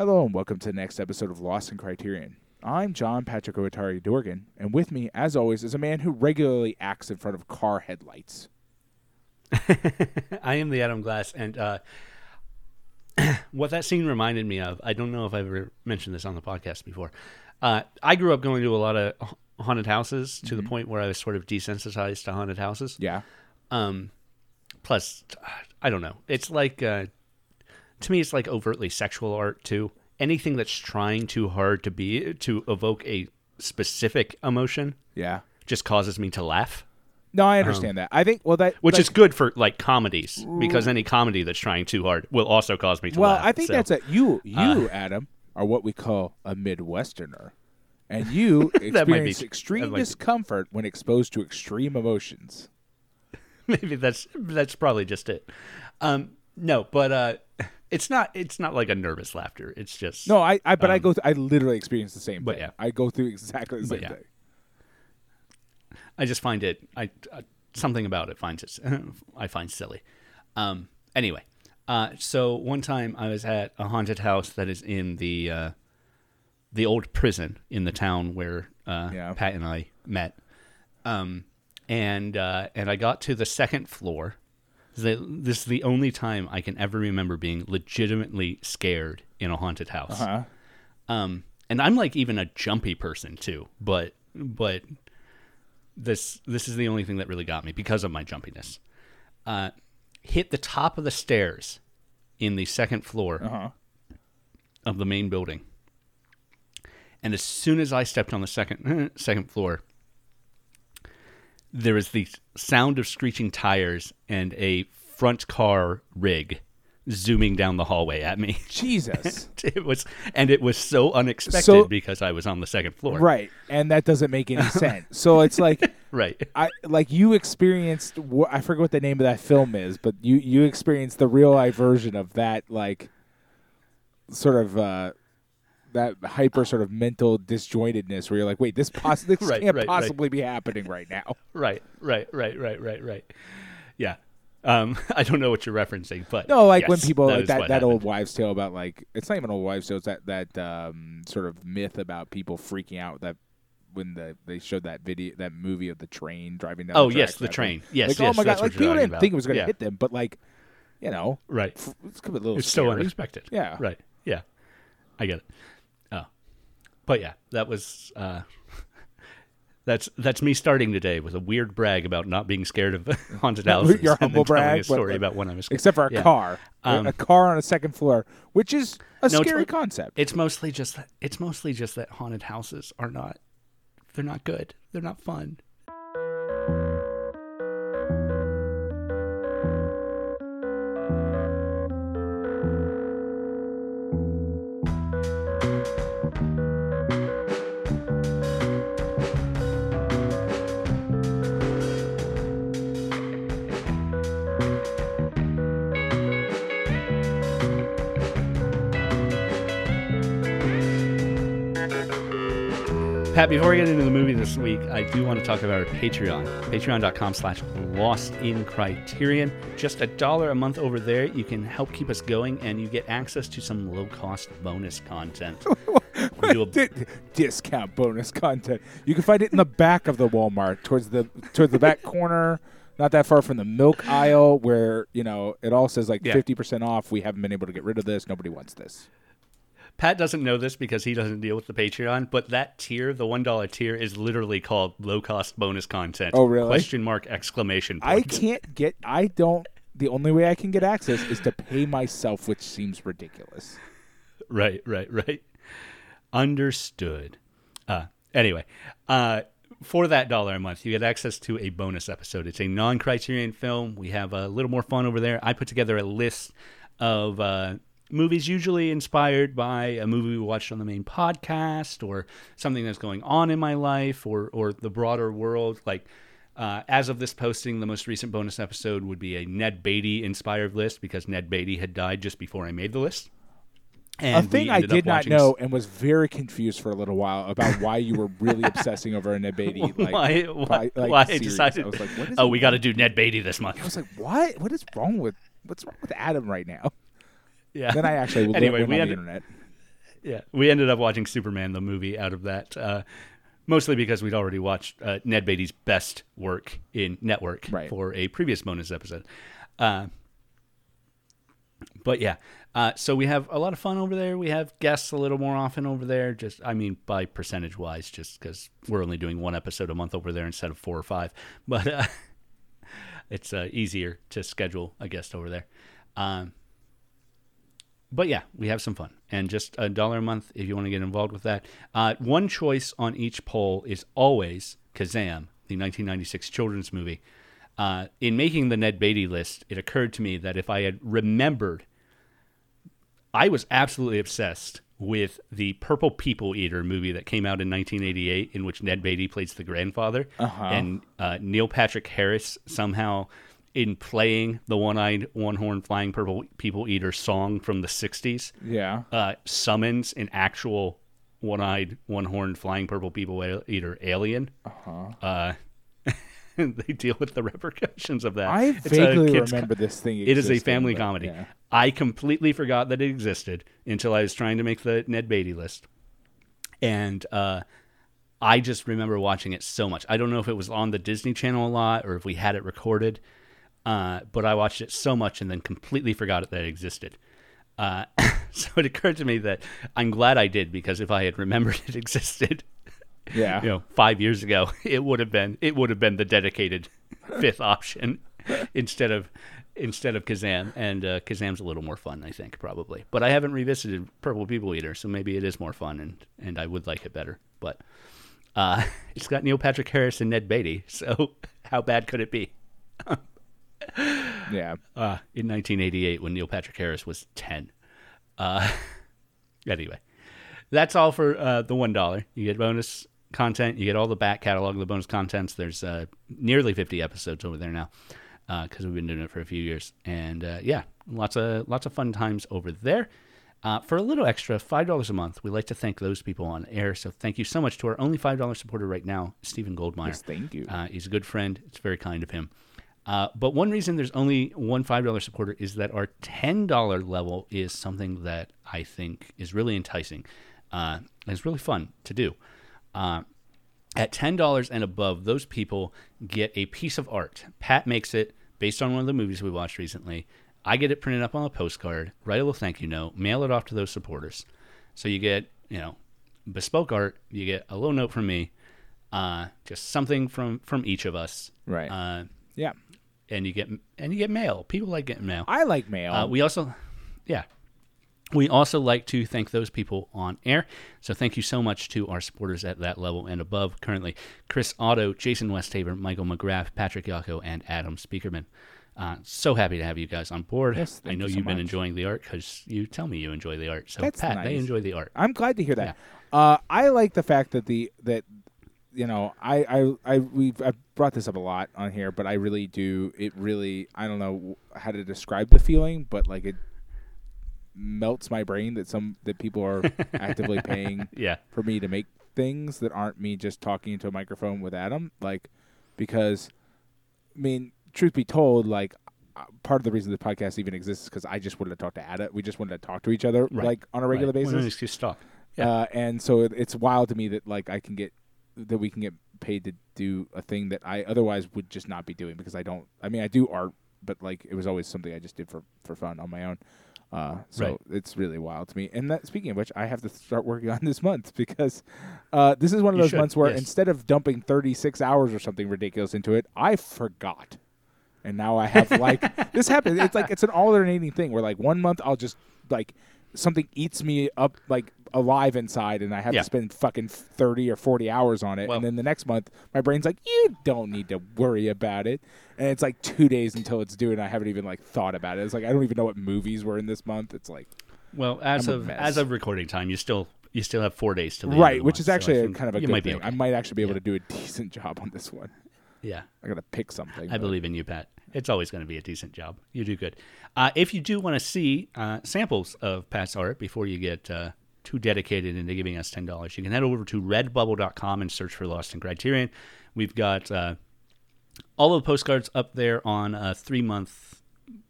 Hello and welcome to the next episode of Lost in Criterion. I'm John Patrick Owatari Dorgan, and with me, as always, is a man who regularly acts in front of car headlights. I am the Adam Glass, and uh, what that scene reminded me of, I don't know if I've ever mentioned this on the podcast before. Uh, I grew up going to a lot of haunted houses to the point where I was sort of desensitized to haunted houses. Yeah. Um, plus, I don't know. It's like uh, to me, it's like overtly sexual art too. Anything that's trying too hard to be to evoke a specific emotion Yeah. just causes me to laugh. No, I understand that. I think well that which like- is good for like comedies because any comedy that's trying too hard will also cause me to well, laugh. Well, I think So, that's a you you uh, Adam are what we call a Midwesterner, and you might be- experience extreme discomfort when exposed to extreme emotions. maybe that's that's probably just it. Um, no, but uh, it's not it's not like a nervous laughter. It's just No, I, I but I Um, go th- I literally experience the same but thing. yeah. I go through exactly the same yeah. thing. I just find it I uh, something about it finds it I find silly. Um, anyway, uh, so one time I was at a haunted house that is in the uh, the old prison in the town where uh, Yeah. Pat and I met. Um, and uh, and I got to the second floor. This is the- this is the only time I can ever remember being legitimately scared in a haunted house. Huh? Um, and I'm like even a jumpy person too, but but this this is the only thing that really got me because of my jumpiness. Uh, hit the top of the stairs in the second floor Uh huh. of the main building, and as soon as I stepped on the second second floor, there was the sound of screeching tires and a front car rig zooming down the hallway at me. Jesus. it was and it was so unexpected So- because I was on the second floor. right, and that doesn't make any sense. So it's like Right. I like you experienced. I forget what the name of that film is, but you you experienced the real life version of that, like sort of uh that hyper sort of mental disjointedness, where you're like, wait, this poss- this Right, can't right, right. possibly be happening right now. Right. Right. Right. Right. Right. Right. Yeah. Um, I don't know what you're referencing, but No, like when people that like that that old wives' tale about like it's not even old wives' tale. It's that that um, sort of myth about people freaking out that when the they showed that video that movie of the train driving down. Oh the yes, the train. Yes. like yes, oh my god, like people didn't about. think it was going to Yeah. hit them, but like you know, Right. it's a little It's so unexpected. Yeah. Right. Yeah. I get it. But yeah, that was. Uh, that's that's me starting today with a weird brag about not being scared of haunted houses. Your humble brag, a story but, about when I was scared. Except for a Yeah. car, A- Um, a car on a second floor, which is a No, scary like- concept. It's mostly just that it's mostly just that haunted houses are not they're not good. They're not fun. Pat, before we get into the movie this week, I do want to talk about our Patreon. Patreon.com slash lost in criterion. Just a dollar a month over there. You can help keep us going and you get access to some low cost bonus content. We do a- Di- discount bonus content. You can find it in the back of the Walmart, towards the towards the back corner, not that far from the milk aisle, where you know it all says like Yeah. fifty percent off. We haven't been able to get rid of this. Nobody wants this. Pat doesn't know this because he doesn't deal with the Patreon, but that tier, the one dollar tier, is literally called low cost bonus content. Oh, really? Question mark exclamation I can't get. I don't. The only way I can get access is to pay myself, which seems ridiculous. Right, right, right. Understood. Uh, anyway, uh, for that dollar a month, you get access to a bonus episode. It's a non criterion film. We have a little more fun over there. I put together a list of uh, movies usually inspired by a movie we watched on the main podcast or something that's going on in my life or, or the broader world. Like, uh, as of this posting, the most recent bonus episode would be a Ned Beatty inspired list because Ned Beatty had died just before I made the list. a And we thing I did not know and was very confused for a little while about why you were really obsessing over a Ned Beatty. Like, why why, by- like, why I decided I was like, what is oh we got to do Ned Beatty this month. I was like, what? What is wrong with what's wrong with Adam right now? Yeah Then I actually Anyway, we on had- the internet. yeah, we ended up watching Superman the movie out of that, uh, mostly because we'd already watched uh, Ned Beatty's best work in Network Right. for a previous bonus episode. Uh, but yeah, uh, so we have a lot of fun over there. We have guests a little more often over there. Just, I mean, by percentage wise, just because we're only doing one episode a month over there instead of four or five. But uh, it's uh, easier to schedule a guest over there. Um, but yeah, we have some fun. And just a dollar a month if you want to get involved with that. Uh, one choice on each poll is always Kazaam, the 1996 children's movie. Uh, in making the Ned Beatty list, it occurred to me that if I had remembered, I was absolutely obsessed with the Purple People Eater movie that came out in 1988, in which Ned Beatty plays the grandfather, Uh-huh. and uh, Neil Patrick Harris somehow, in playing the one-eyed, one-horned, flying Purple People Eater song from the 60s, Yeah. uh, summons an actual one-eyed, one-horned, flying Purple People Eater alien. Uh-huh. Uh, they deal with the repercussions of that. I It's vaguely remember this thing. it is a family but, comedy. yeah. I completely forgot that it existed until I was trying to make the Ned Beatty list. And uh, I just remember watching it so much. I don't know if it was on the Disney Channel a lot or if we had it recorded, uh, but I watched it so much and then completely forgot that it existed. Uh, so it occurred to me that I'm glad I did because if I had remembered it existed, Yeah. you know, five years ago, it would have been it would have been the dedicated fifth option instead of instead of Kazaam, and uh, Kazaam's a little more fun, I think, probably. But I haven't revisited Purple People Eater, so maybe it is more fun, and and I would like it better. But uh, it's got Neil Patrick Harris and Ned Beatty, so how bad could it be? Yeah. uh, in 1988 when Neil Patrick Harris was 10. Uh, anyway, that's all for uh, the one dollar. You get bonus content. You get all the back catalog of the bonus contents. There's uh, nearly 50 episodes over there now because we've been doing it for a few years, and uh, yeah, lots of lots of fun times over there. Uh, for a little extra, five dollars a month, we like to thank those people on air. So thank you so much to our only five dollar supporter right now, Stephen Goldmeyer. Yes, thank you. Uh, he's a good friend. It's very kind of him. Uh, but one reason there's only one $5 supporter is that our $10 level is something that I think is really enticing. Uh, and it's really fun to do. Uh, at $10 and above, those people get a piece of art. Pat makes it based on one of the movies we watched recently. I get it printed up on a postcard, write a little thank you note, mail it off to those supporters. So you get, you know, bespoke art, you get a little note from me, uh, just something from from each of us. Right. Uh, yeah. And you get and you get mail. People like getting mail. I like mail. Uh, we also, yeah, we also like to thank those people on air. So thank you so much to our supporters at that level and above. Currently, Chris Otto, Jason Westhaver, Michael McGrath, Patrick Yako, and Adam Speakerman. Uh, so happy to have you guys on board. Yes, I know you so you've been enjoying the art because you tell me you enjoy the art. So That's Pat, they enjoy the art. I'm glad to hear that. Uh, I like the fact that the that you know I I I we've I brought this up a lot on here, but I really do. It really I don't know how to describe the feeling, but like it melts my brain that some that people are actively paying Yeah, for me to make things that aren't me just talking into a microphone with Adam. Like, because, I mean, truth be told, like, uh, part of the reason the podcast even exists is because I just wanted to talk to Adam. We just wanted to talk to each other, Right. like, on a regular right. Basis. excuse to talk. Yeah. Uh, and so it, it's wild to me that, like, I can get, that we can get paid to do a thing that I otherwise would just not be doing because I don't, I mean, I do art, but, like, it was always something I just did for, for fun on my own. Uh, so Right. it's really wild to me. And that, speaking of which, I have to start working on this month because uh, this is one of You those should, months where yes. instead of dumping 36 hours or something ridiculous into it, I forgot. And now I have like this happens. It's like it's an alternating thing where like one month I'll just like something eats me up like alive inside, and I have Yeah. to spend fucking 30 or 40 hours on it. Well- and then the next month, my brain's like, you don't need to worry about it. And it's like two days until it's due, and I haven't even like thought about it. It's like I don't even know what movies were in this month. It's like Well, as I'm of as of recording time, you still you still have four days to right, which month, is so actually think kind of a good thing. okay. I might actually be able Yeah. to do a decent job on this one. yeah. I gotta pick something. I but- believe in you, Pat. It's always going to be a decent job. You do good. Uh, if you do want to see uh, samples of Pat's art before you get uh, too dedicated into giving us ten dollars, you can head over to Redbubble.com and search for Lost in Criterion. We've got uh, all of the postcards up there on a three month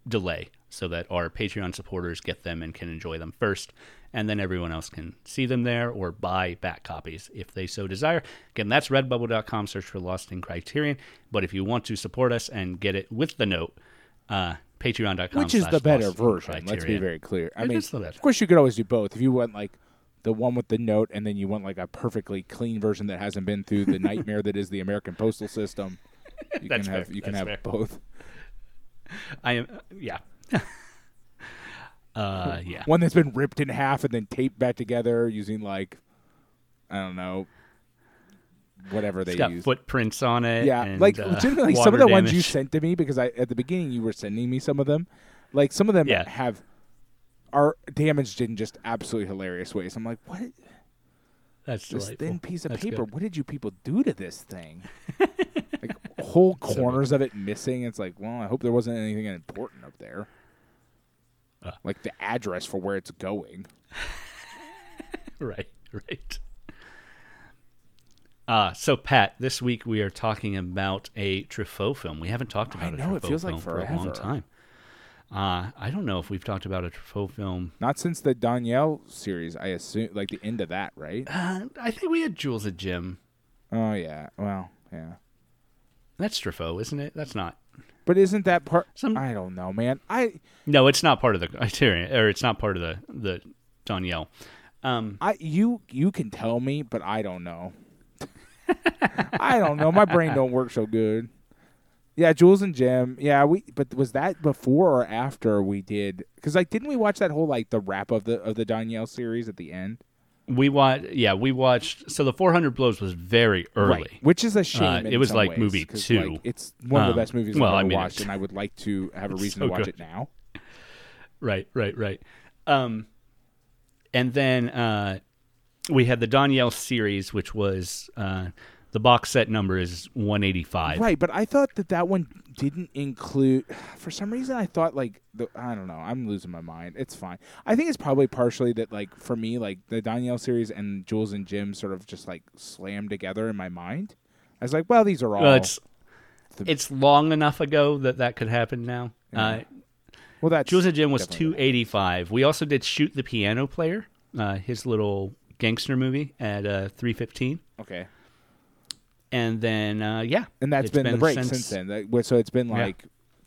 delay. so that our Patreon supporters get them and can enjoy them first, and then everyone else can see them there or buy back copies if they so desire. Again, that's redbubble.com, search for Lost in Criterion. But if you want to support us and get it with the note, uh, patreon.com. Which is the better version. Let's be very clear. I It mean, is the better. of course, you could always do both. If you want like the one with the note, and then you want like a perfectly clean version that hasn't been through the nightmare that is the American postal system, you That's can have fair. you can That's have fair. both. I am, yeah. uh, yeah. One that's been ripped in half and then taped back together using like I don't know whatever they It's got use. footprints on it. Yeah, and, like uh, some of the ones you sent to me because I at the beginning you were sending me some of them. Like some of them Yeah. have are damaged in just absolutely hilarious ways. I'm like, what? That's This delightful. thin piece of That's paper. good. What did you people do to this thing? like whole corners of it missing. It's like, well, I hope there wasn't anything important up there. Uh. like the address for where it's going. Right, right. Uh, so Pat, this week we are talking about a Truffaut film. We haven't talked I about know, a it Truffaut feels like film for a long time. Uh, I don't know if we've talked about a Truffaut film. Not since the Doinel series, I assume, like the end of that, right? Uh, I think we had Jules and Jim. Oh yeah, well, yeah. That's Truffaut, isn't it? That's not. But isn't that part? Some- I don't know, man. I No, it's not part of the Criterion, or it's not part of the the Doinel. Um, I you you can tell me, but I don't know. I don't know. My brain don't work so good. Yeah, Jules and Jim. Yeah, we. But was that before or after we did? Because like, didn't we watch that whole like the wrap of the of the Doinel series at the end? we watched. Yeah, we watched. So the 400 Blows was very early. Right. Which is a shame. Uh, it was like ways, movie two. Like, it's one of the Um, best movies well, I've I mean, watched, and I would like to have a reason so to watch good. it now. Right, right, right. Um, and then uh, we had the Doinel series, which was uh, the box set number is 185. Right, but I thought that that one didn't include. For some reason, I thought like the I don't know. I'm losing my mind. It's fine. I think it's probably partially that like for me, like the Doinel series and Jules and Jim sort of just like slammed together in my mind. I was like, well, these are all. Well, it's the- it's long enough ago that that could happen now. Uh, well, that Jules and Jim was definitely 285. We also did Shoot the Piano Player, uh, his little gangster movie at uh, 315. okay. And then, uh, yeah. And that's it's been, the break since, since then. That- so it's been like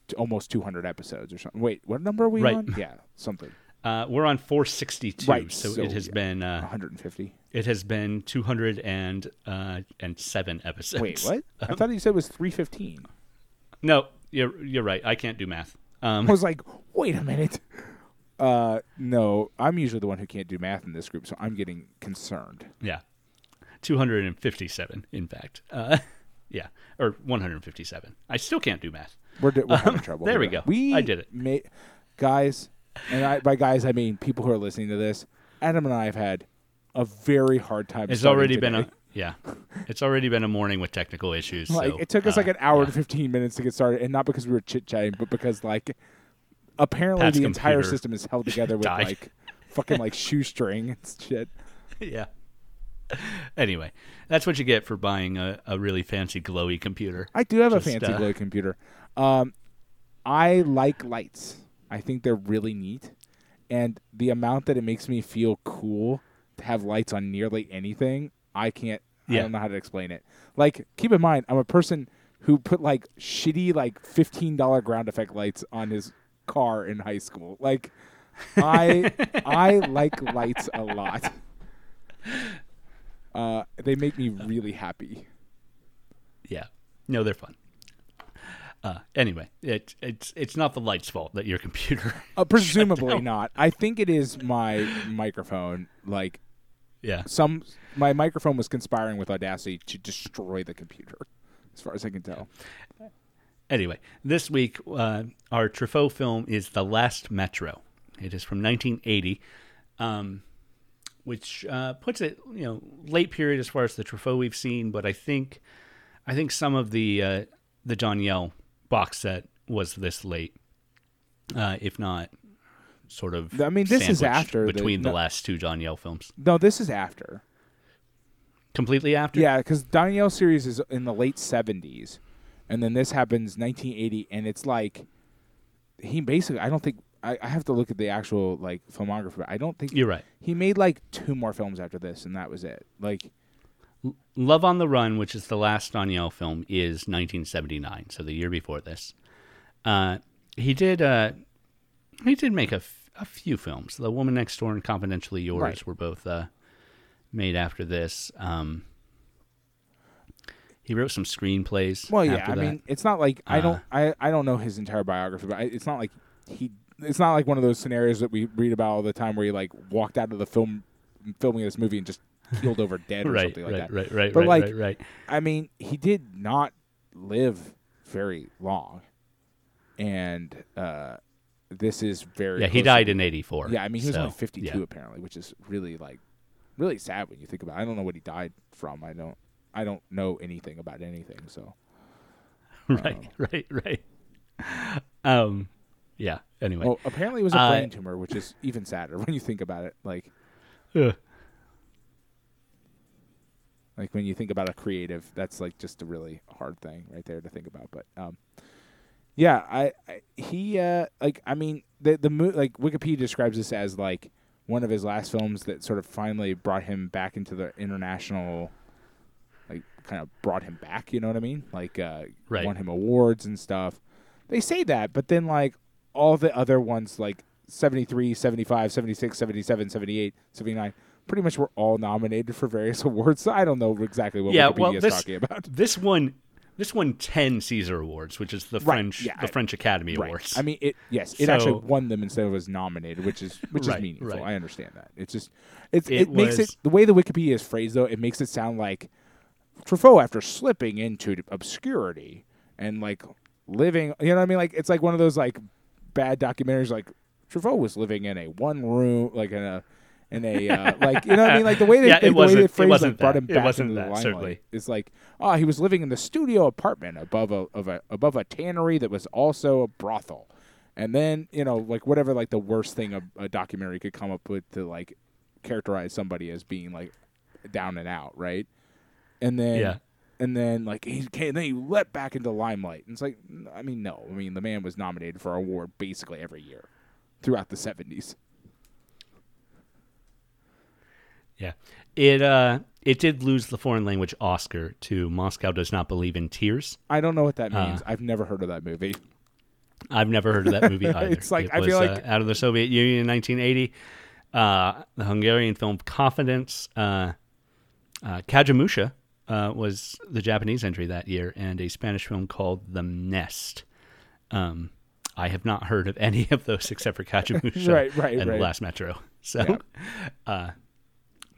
t- almost 200 episodes or something. Wait, what number are we Right. on? Yeah, something. Uh, we're on 462, Right, so, so, it has yeah. been uh, 150. it has been 200 and uh, and seven episodes. Wait, what? I thought you said it was 315. No, you're you're right. I can't do math. Um, I was like, wait a minute. Uh, no, I'm usually the one who can't do math in this group, so I'm getting concerned. yeah, 257, in fact. Uh, yeah, or 157. I still can't do math. We're, d- we're having trouble. Um, there we go. We I did it. Ma- guys, and I, by guys I mean people who are listening to this. Adam and I have had a very hard time. It's already been a yeah. It's already been a morning with technical issues. like so, it took us uh, like an hour yeah. to 15 minutes to get started, and not because we were chit chatting, but because like apparently Pat's the entire system is held together with died. like fucking like shoestring and shit. yeah. Anyway, that's what you get for buying a, a really fancy glowy computer. I do have Just, a fancy uh, glow computer. Um, I like lights. I think they're really neat, and the amount that it makes me feel cool to have lights on nearly anything, I can't. Yeah. I don't know how to explain it. Like, keep in mind, I'm a person who put like shitty like fifteen dollar ground effect lights on his car in high school. Like, I I like lights a lot. Uh, they make me really happy. Yeah. No, they're fun. Uh, anyway, it, it's it's not the light's fault that your computer. Uh, presumably not. I think it is my microphone. Like yeah. some, my microphone was conspiring with Audacity to destroy the computer, as far as I can tell. Anyway, this week uh, our Truffaut film is The Last Metro. It is from 1980, um, which uh, puts it you know late period as far as the Truffaut we've seen, but I think I think some of the uh, the Doinel box set was this late, uh, if not sort of. I mean, this is after between the, no- last two Doinel films. No, this is after. Completely after. Yeah, because Doinel series is in the late seventies, and then this happens 1980, and it's like he basically. I don't think I, I have to look at the actual like filmography. But I don't think You're right. he made like two more films after this, and that was it. Like, Love on the Run, which is the last Doinel film, is 1979, so the year before this. Uh, he did. Uh, he did make a, f- a few films. The Woman Next Door and Confidentially Yours Right. were both uh, made after this. Um, he wrote some screenplays. well, yeah. I that. mean, it's not like I don't. Uh, I I don't know his entire biography, but I, it's not like he. It's not like one of those scenarios that we read about all the time where he like walked out of the film filming this movie and just keeled over dead or right, something like right, that. right, right, But, right, like, right, right. I mean, he did not live very long, and uh, this is very. Yeah, he close to- died in '84. Yeah, I mean, he was so, only 52 yeah. apparently, which is really like really sad when you think about. it. I don't know what he died from. I don't. I don't know anything about anything. So right, right, right. Um, yeah. Anyway, well, apparently it was a Uh, brain tumor, which is even sadder when you think about it. Like Ugh. like when you think about a creative, that's like just a really hard thing right there to think about. But um, yeah, I, I he uh like I mean the the mo- like Wikipedia describes this as like one of his last films that sort of finally brought him back into the international kind of brought him back, you know what I mean? Like uh Right. won him awards and stuff. They say that, but then like all the other ones like 73, 75, 76, 77, 78, 79 pretty much were all nominated for various awards. So I don't know exactly what Yeah, Wikipedia well, is talking about. this one, this won ten César Awards, which is the Right, French, yeah, the I- French Academy Right. Awards. I mean, it yes, it actually won them instead of was nominated, which is which Right, is meaningful. I understand that. It's just it's It it, makes it the way the Wikipedia is phrased though. It makes it sound like Truffaut after slipping into obscurity and like living. You know what I mean? Like it's like one of those like bad documentaries. Like Truffaut was living in a one room, like in a. In a uh, like you know what I mean like the way they Yeah, it the way they it phrased wasn't like, brought that. him back into the limelight. certainly. It's like oh he was living in the studio apartment above a of a above a tannery that was also a brothel, and then you know like whatever like the worst thing a, a documentary could come up with to like characterize somebody as being like down and out, right? And then Yeah. and then like he came, then he leapt back into limelight. And it's like I mean no, I mean the man was nominated for an award basically every year throughout the seventies. yeah, it uh, it did lose the foreign language Oscar to Moscow Does Not Believe in Tears. I don't know what that Uh. means. I've never heard of that movie. I've never heard of that movie either. It's like- It I feel like- uh, out of the Soviet Union in 1980. Uh, the Hungarian film Confidence. Uh, uh, Kagemusha uh, was the Japanese entry that year, and a Spanish film called The Nest. Um, I have not heard of any of those except for Kagemusha Right, right, and right. The Last Metro. So, Yeah. uh,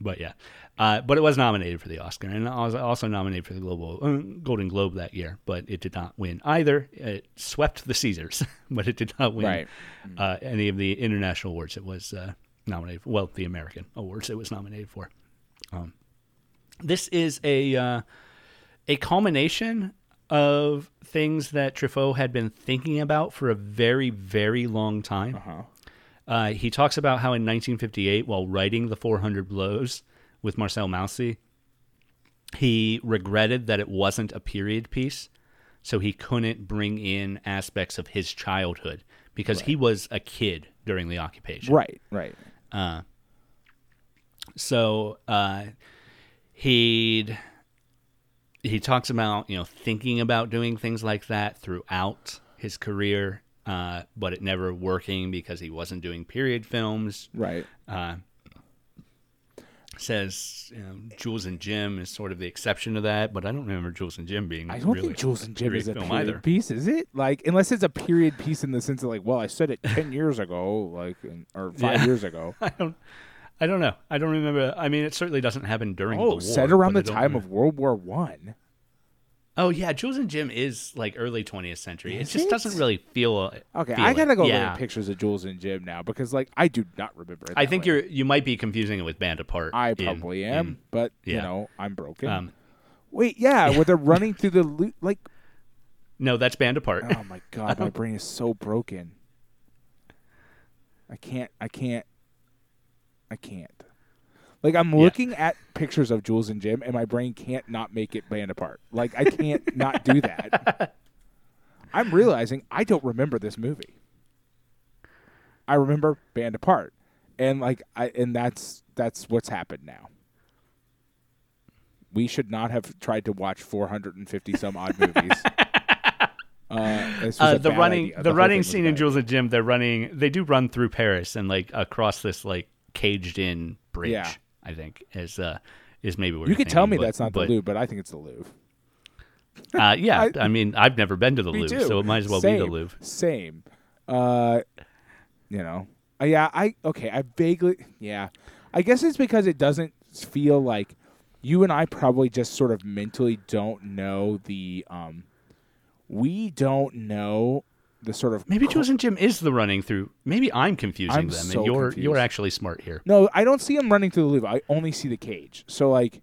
but yeah, uh, but it was nominated for the Oscar, and I was also nominated for the Global uh, Golden Globe that year, but it did not win either. It swept the Césars, but it did not win Right. uh, any of the international awards it was uh, nominated for. Well, the American awards it was nominated for. Um, this is a uh, a culmination of things that Truffaut had been thinking about for a very, very long time. Uh-huh. Uh, he talks about how in 1958, while writing The 400 Blows with Marcel Moussy, he regretted that it wasn't a period piece, so he couldn't bring in aspects of his childhood because he was a kid during the occupation. Right, right. Uh, so uh, he'd he talks about you know thinking about doing things like that throughout his career, uh, but it never working because he wasn't doing period films. Right. Uh, says you know, Jules and Jim is sort of the exception to that, but I don't remember Jules and Jim being. I don't really think Jules and Jim is a period either. piece, is it? Like, unless it's a period piece in the sense of like, well, I said it ten years ago, like, or five Yeah. years ago. I don't. I don't know. I don't remember. I mean, it certainly doesn't happen during the Oh, war. set around the time remember- of World War One. Oh yeah, Jules and Jim is like early 20th century. Is it just it? doesn't really feel. Okay, feel I gotta it. go look Yeah. at pictures of Jules and Jim now because, like, I do not remember. It I think way. you're you might be confusing it with Band Apart. I in- probably am, in- but you know, I'm broken. um, Wait, yeah, where they're running through the lo- like. no, that's Band Apart. Oh my god, my brain is so broken. I can't. I can't. I can't. Like I'm Yeah. looking at pictures of Jules and Jim, and my brain can't not make it band apart. Like I can't not do that. I'm realizing I don't remember this movie. I remember Band Apart, and like I and that's that's what's happened now. We should not have tried to watch 450 some odd movies. Uh, Uh, the running, the, whole running scene in. Jules and Jim, they're running. They do run through Paris and like across this like caged in bridge. Yeah. I think is uh is maybe what You could tell me but- that's not but, the Louvre, but I think it's the Louvre. Uh, yeah, I- I, mean, I've never been to the Louvre, too. so it might as well Same, be the Louvre. Same. Uh, you know. Uh, yeah, I okay. I vaguely yeah. I guess it's because it doesn't feel like you and I probably just sort of mentally don't know the um. We don't know the sort of Maybe Jules and Jim is the running through. Maybe I'm confusing I'm them, so and you're confused. you're actually smart here. No, I don't see him running through the loop. I only see the cage. So like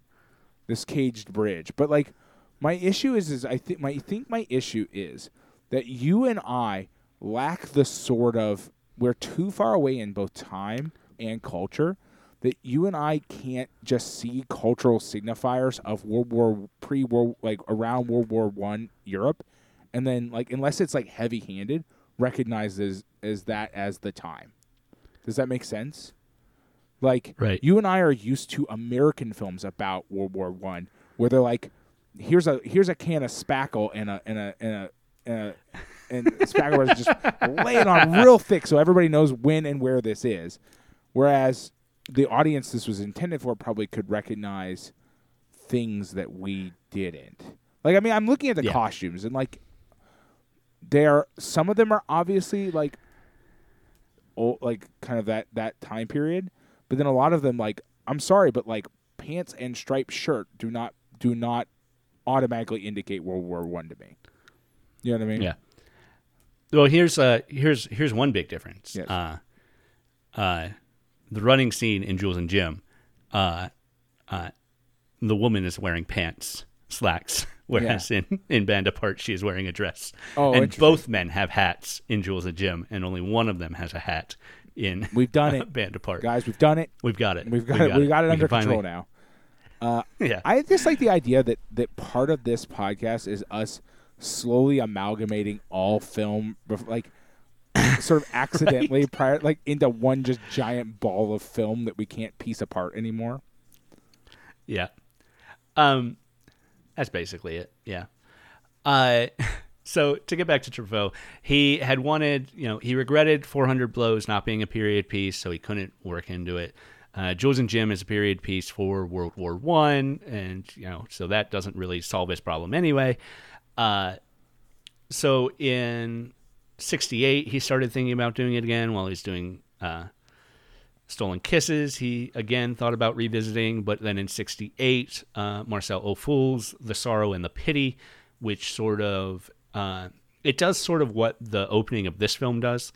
this caged bridge. But like my issue is is I think my I think my issue is that you and I lack the sort of we're too far away in both time and culture that you and I can't just see cultural signifiers of World War pre World like around World War One Europe and then like unless it's like heavy handed, recognizes as that as the time. Does that make sense? Like Right. you and I are used to American films about World War One, where they're like, "Here's a here's a can of spackle and a and a and a and, a, and spackle is just lay it on real thick so everybody knows when and where this is." Whereas the audience this was intended for probably could recognize things that we didn't. Like I mean, I'm looking at the Yeah. costumes and like they're some of them are obviously like old, like kind of that that time period, but then a lot of them like I'm sorry, but like pants and striped shirt do not do not automatically indicate World War One to me. You know what I mean? Yeah. Well, here's uh here's here's one big difference. Yes. Uh, uh, the running scene in Jules and Jim, uh, uh, the woman is wearing pants, slacks, whereas in in Band Apart she is wearing a dress. Oh, and both men have hats in Jules and Jim, and only one of them has a hat in We've done it, Band Apart. guys. We've done it. We've got it. We've got it. We got it We under control finally- now. Yeah. I just like the idea that that part of this podcast is us slowly amalgamating all film, like sort of accidentally prior, like into one just giant ball of film that we can't piece apart anymore. Yeah. Um, that's basically it. Yeah. Uh, so to get back to Truffaut, he had wanted, you know, he regretted 400 Blows not being a period piece, so he couldn't work into it. Uh, Jules and Jim is a period piece for World War One, and you know, so that doesn't really solve his problem anyway. Uh, so in '68, he started thinking about doing it again while he's doing uh, Stolen Kisses, he again thought about revisiting, but then in 68, uh, Marcel Ophuls' The Sorrow and the Pity, which sort of, uh, it does sort of what the opening of this film does,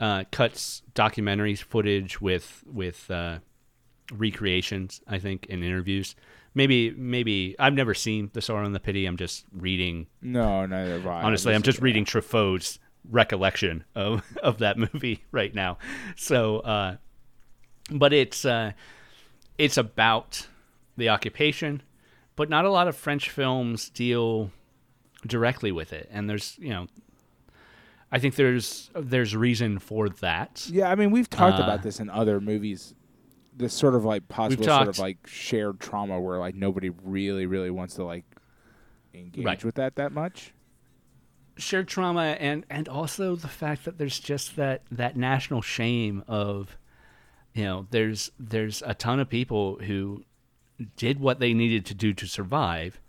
uh, cuts documentary footage with, with uh, recreations, I think, in interviews. Maybe, maybe, I've never seen The Sorrow and the Pity. I'm just reading No, neither have I. honestly i'm just reading truffaut's recollection of of that movie right now so uh but it's uh it's about the occupation but not a lot of french films deal directly with it and there's you know i think there's there's reason for that Yeah, I mean, we've talked Uh, about this in other movies. This sort of like possible sort of like shared trauma where like nobody really, really wants to like engage Right. with that that much. shared trauma and and also the fact that there's just that that national shame of you know there's there's a ton of people who did what they needed to do to survive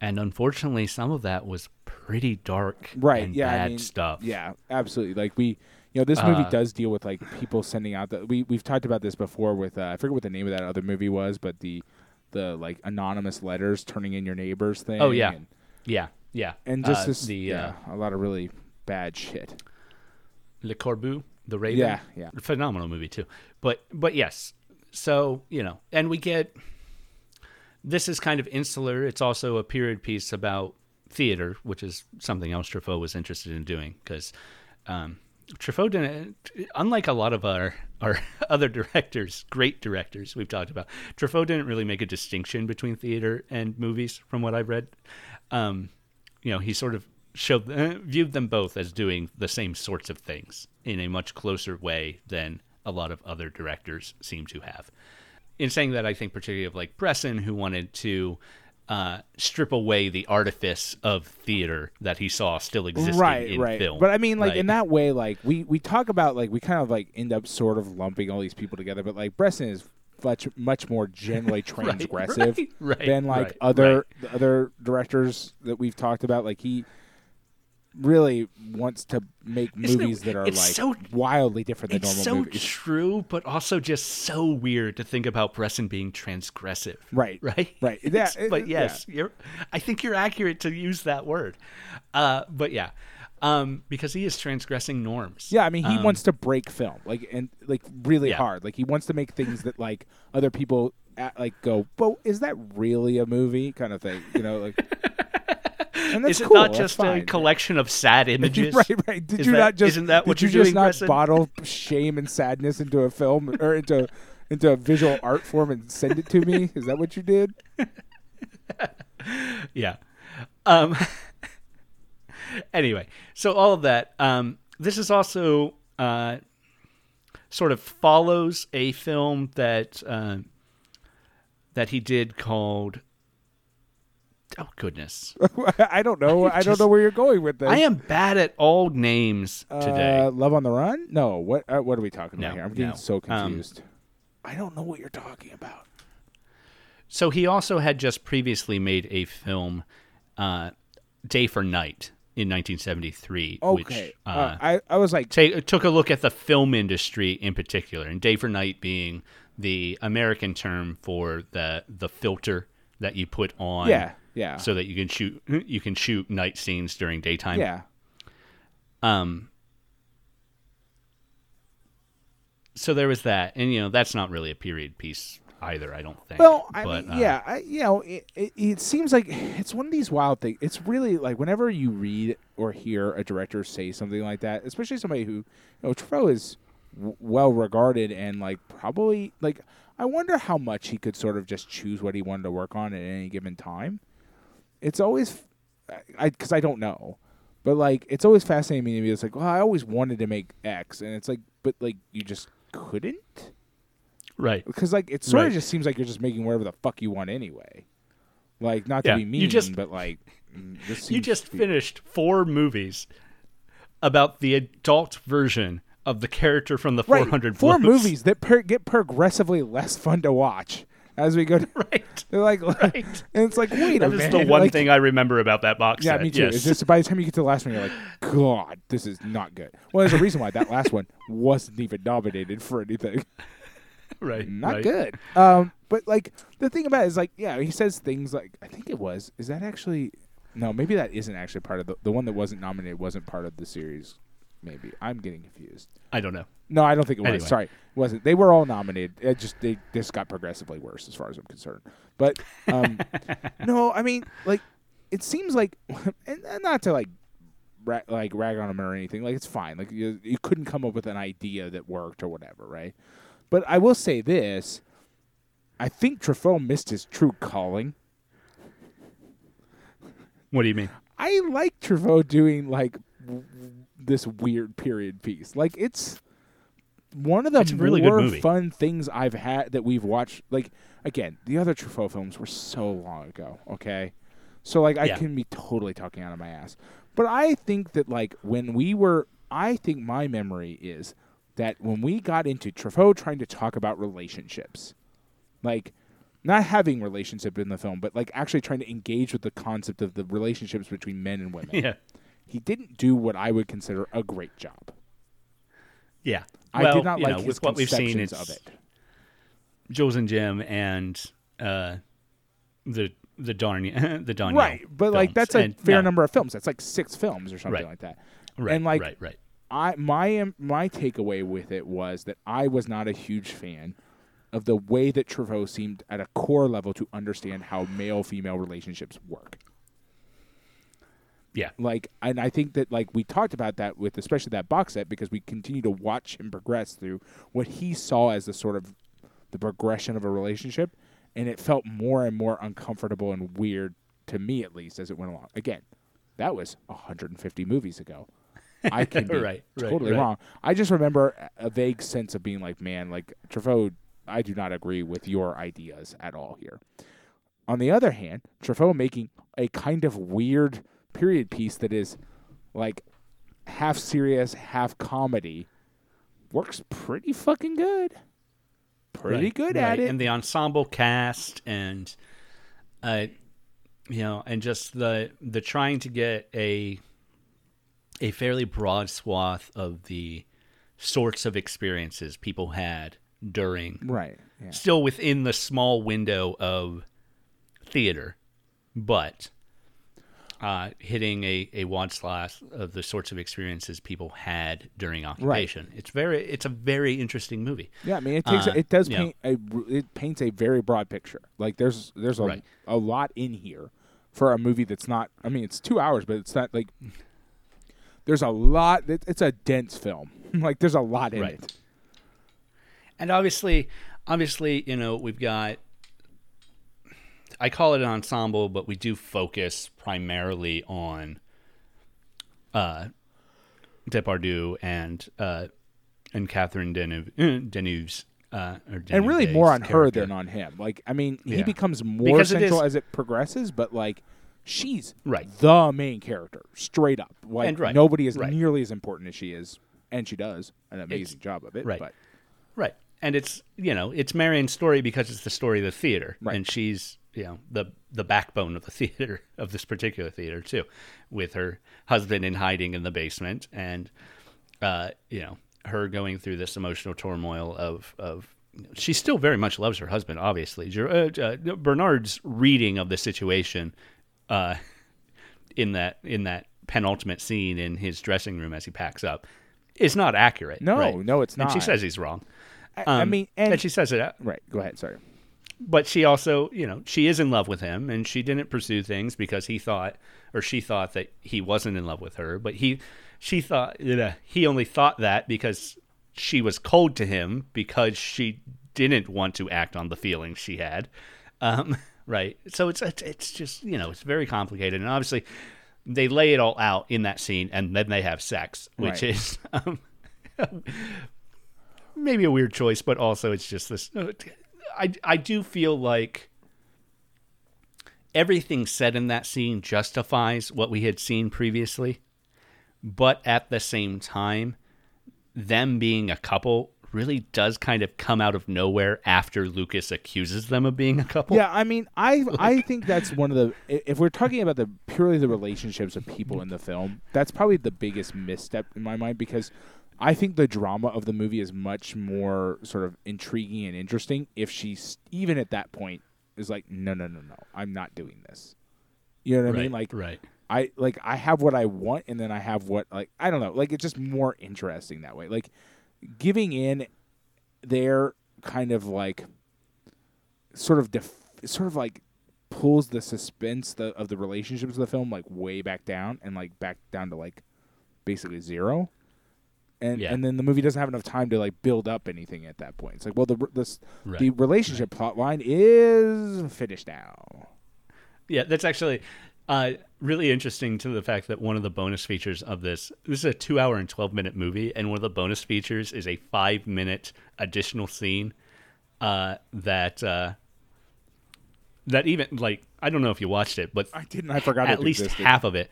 and unfortunately some of that was pretty dark Right. and yeah. bad I mean, stuff Yeah. Absolutely. Like we, you know, this movie Uh, does deal with like people sending out the. We we've talked about this before with uh, I forget what the name of that other movie was, but the the like anonymous letters turning in your neighbors thing. Oh, yeah. And, yeah yeah and just Uh, this the yeah, uh, a lot of really bad shit. le corbeau the raven? Yeah. Yeah. phenomenal movie too. But but yes. So you know and we get this is kind of insular. It's also a period piece about theater which is something else truffaut was interested in doing because um, truffaut didn't unlike a lot of our our other directors great directors we've talked about truffaut didn't really make a distinction between theater and movies from what i've read. Um, you know he sort of showed uh, viewed them both as doing the same sorts of things in a much closer way than a lot of other directors seem to have. In saying that, I think particularly of like Bresson, who wanted to uh, strip away the artifice of theater that he saw still existing right, in right. film. But I mean, like right? in that way, like we we talk about like we kind of like end up sort of lumping all these people together. But like Bresson is much much more generally transgressive right, right, than like right, other other directors that we've talked about. Like he really wants to make Isn't it- movies that are like so- wildly different than it's normal so movies. true, but also just so weird to think about Bresson being transgressive. Right. Right. Right. Yeah, it- but yeah. yes, you're. I think you're accurate to use that word. Uh, but yeah, um, because he is transgressing norms. Yeah, I mean, he Um, wants to break film, like and like really Yeah. hard. Like he wants to make things that like other people at, like go, "But is that really a movie?" kind of thing, you know? Like, and that's Is it cool. not that's just a collection of sad images? right, right. Did Is you that- not just isn't that what did you just not Bresson? bottle shame and sadness into a film or into into a visual art form and send it to me? Is that what you did? yeah. Um, anyway, so all of that. Um, this is also uh, sort of follows a film that uh, that he did called. Oh goodness! I don't know. I, don't know where you're going with this. I am bad at all names today. Uh, Love on the Run? No. What? Uh, what are we talking No, about here? I'm getting no. so Um, confused. I don't know what you're talking about. So he also had just previously made a film, uh, Day for Night, in 1973. Okay. Which, uh, uh, I I was like, take, took a look at the film industry in particular, and day for night being the American term for the the filter that you put on, yeah, yeah, so that you can shoot you can shoot night scenes during daytime. yeah. Um. So there was that, and you know that's not really a period piece either. I don't think. Well, I But, mean, uh, yeah, I, you know, it, it, it seems like it's one of these wild things. It's really like whenever you read or hear a director say something like that, especially somebody who, you know, Truffaut is w- well regarded and like probably like I wonder how much he could sort of just choose what he wanted to work on at any given time. It's always, I because I don't know, but like it's always fascinating to me. It's like, well, I always wanted to make X, and it's like, but like you just couldn't right. because like it sort Right. of just seems like you're just making whatever the fuck you want anyway. Like not to Yeah, be you mean, just- but like mm, You just be- finished four movies about the adult version of the character from the right 400 four movies that per- get progressively less fun to watch as we go. To, Right. they're like, Right. and it's like wait a That is minute. the one like, thing I remember about that box Yeah, set. me too. Yes. It's just by the time you get to the last one, you're like, God, this is not good. Well, there's a reason why that last one wasn't even nominated for anything. right. not right. good. Um, but like the thing about it is like, yeah, he says things like, I think it was. Is that actually? No, maybe that isn't actually part of the the one that wasn't nominated. Wasn't part of the series. Maybe I'm getting confused. I don't know. No, I don't think it was. Anyway. Sorry, it wasn't. They were all nominated. It just they this got progressively worse as far as I'm concerned. But um, no, I mean like it seems like, and, and not to like ra- like rag on him or anything. Like it's fine. Like you you couldn't come up with an idea that worked or whatever, right? But I will say this: I think Truffaut missed his true calling. What do you mean? I like Truffaut doing like this weird period piece. Like it's one of the really more fun things I've had that we've watched. Like again, the other Truffaut films were so long ago. Okay, so like I Yeah. can be totally talking out of my ass. But I think that like when we were, I think my memory is that when we got into Truffaut trying to talk about relationships, like not having relationship in the film, but like actually trying to engage with the concept of the relationships between men and women. Yeah. He didn't do what I would consider a great job. Yeah. I well, did not like know, his what we've seen of it. Jules and Jim and uh, the the Darn the Don Right, but like that's a And fair no, number of films. That's like six films or something Right. like that. Right, and, like, right, right. I my um, my takeaway with it was that I was not a huge fan of the way that Truffaut seemed at a core level to understand how male female relationships work. Yeah. Like, and I think that like we talked about that with especially that box set because we continue to watch him progress through what he saw as the sort of the progression of a relationship, and it felt more and more uncomfortable and weird to me at least as it went along. Again, that was 150 movies ago. I can be Right, right, totally right. wrong. I just remember a vague sense of being like, man, like Truffaut. I do not agree with your ideas at all here. On the other hand, Truffaut making a kind of weird period piece that is like half serious, half comedy works pretty fucking good. Pretty Right, good right. at it. and the ensemble cast and uh you know and just the the trying to get a a fairly broad swath of the sorts of experiences people had during right. Yeah. still within the small window of theater but uh, hitting a, a wide swath of the sorts of experiences people had during occupation. It's very it's a very interesting movie. Yeah, I mean, it takes Uh, it does paint a it paints a very broad picture. Like there's there's a Right. a lot in here for a movie that's not. I mean, it's two hours, but it's not like there's a lot. It, it's a dense film. like there's a lot in Right. it. And obviously, obviously, you know, we've got. I call it an ensemble, but we do focus primarily on uh, Depardieu and uh, and Catherine Deneuve, Deneuve's uh, or And really more on her than on him. Like I mean, he Yeah. becomes more Because central is- as it progresses, but like she's Right. the main character, straight up. Like And right, nobody is right. nearly as important as she is, and she does an amazing job of it. right. But Right. And it's you know it's Marion's story because it's the story of the theater, Right. and she's you know the the backbone of the theater of this particular theater too, with her husband in hiding in the basement, and uh, you know her going through this emotional turmoil of of she still very much loves her husband. Obviously, uh, uh, Bernard's reading of the situation uh, in that in that penultimate scene in his dressing room as he packs up is not accurate. No, right? no, it's not. And she says he's wrong. I, I Um, mean, and, and she says it right. Go ahead. Sorry. But she also, you know, she is in love with him, and she didn't pursue things because he thought, or she thought that he wasn't in love with her. But he, she thought, uh, he only thought that because she was cold to him because she didn't want to act on the feelings she had. Um, right. So it's, it's it's just you know it's very complicated, and obviously they lay it all out in that scene, and then they have sex, which Right. is. Um, maybe a weird choice, but also it's just this. I I do feel like everything said in that scene justifies what we had seen previously, but at the same time, them being a couple really does kind of come out of nowhere after Lucas accuses them of being a couple. Yeah, I mean, I I think that's one of the if we're talking about the purely the relationships of people in the film, that's probably the biggest misstep in my mind because I think the drama of the movie is much more sort of intriguing and interesting if she's even at that point is like, no, no, no, no, I'm not doing this. You know what I mean? Like, right. I like I have what I want, and then I have what like I don't know. Like it's just more interesting that way. Like giving in there kind of like sort of def- sort of like pulls the suspense the, of the relationships of the film like way back down and like back down to like basically zero. And Yeah. and then the movie doesn't have enough time to like build up anything at that point. It's like, well, the the Right, the relationship plot line is finished now. Yeah, that's actually uh, really interesting to the fact that one of the bonus features of this this is a two hour and twelve minute movie, and one of the bonus features is a five minute additional scene uh, that uh, that even like I don't know if you watched it, but I didn't. I forgot at it least existed. half of it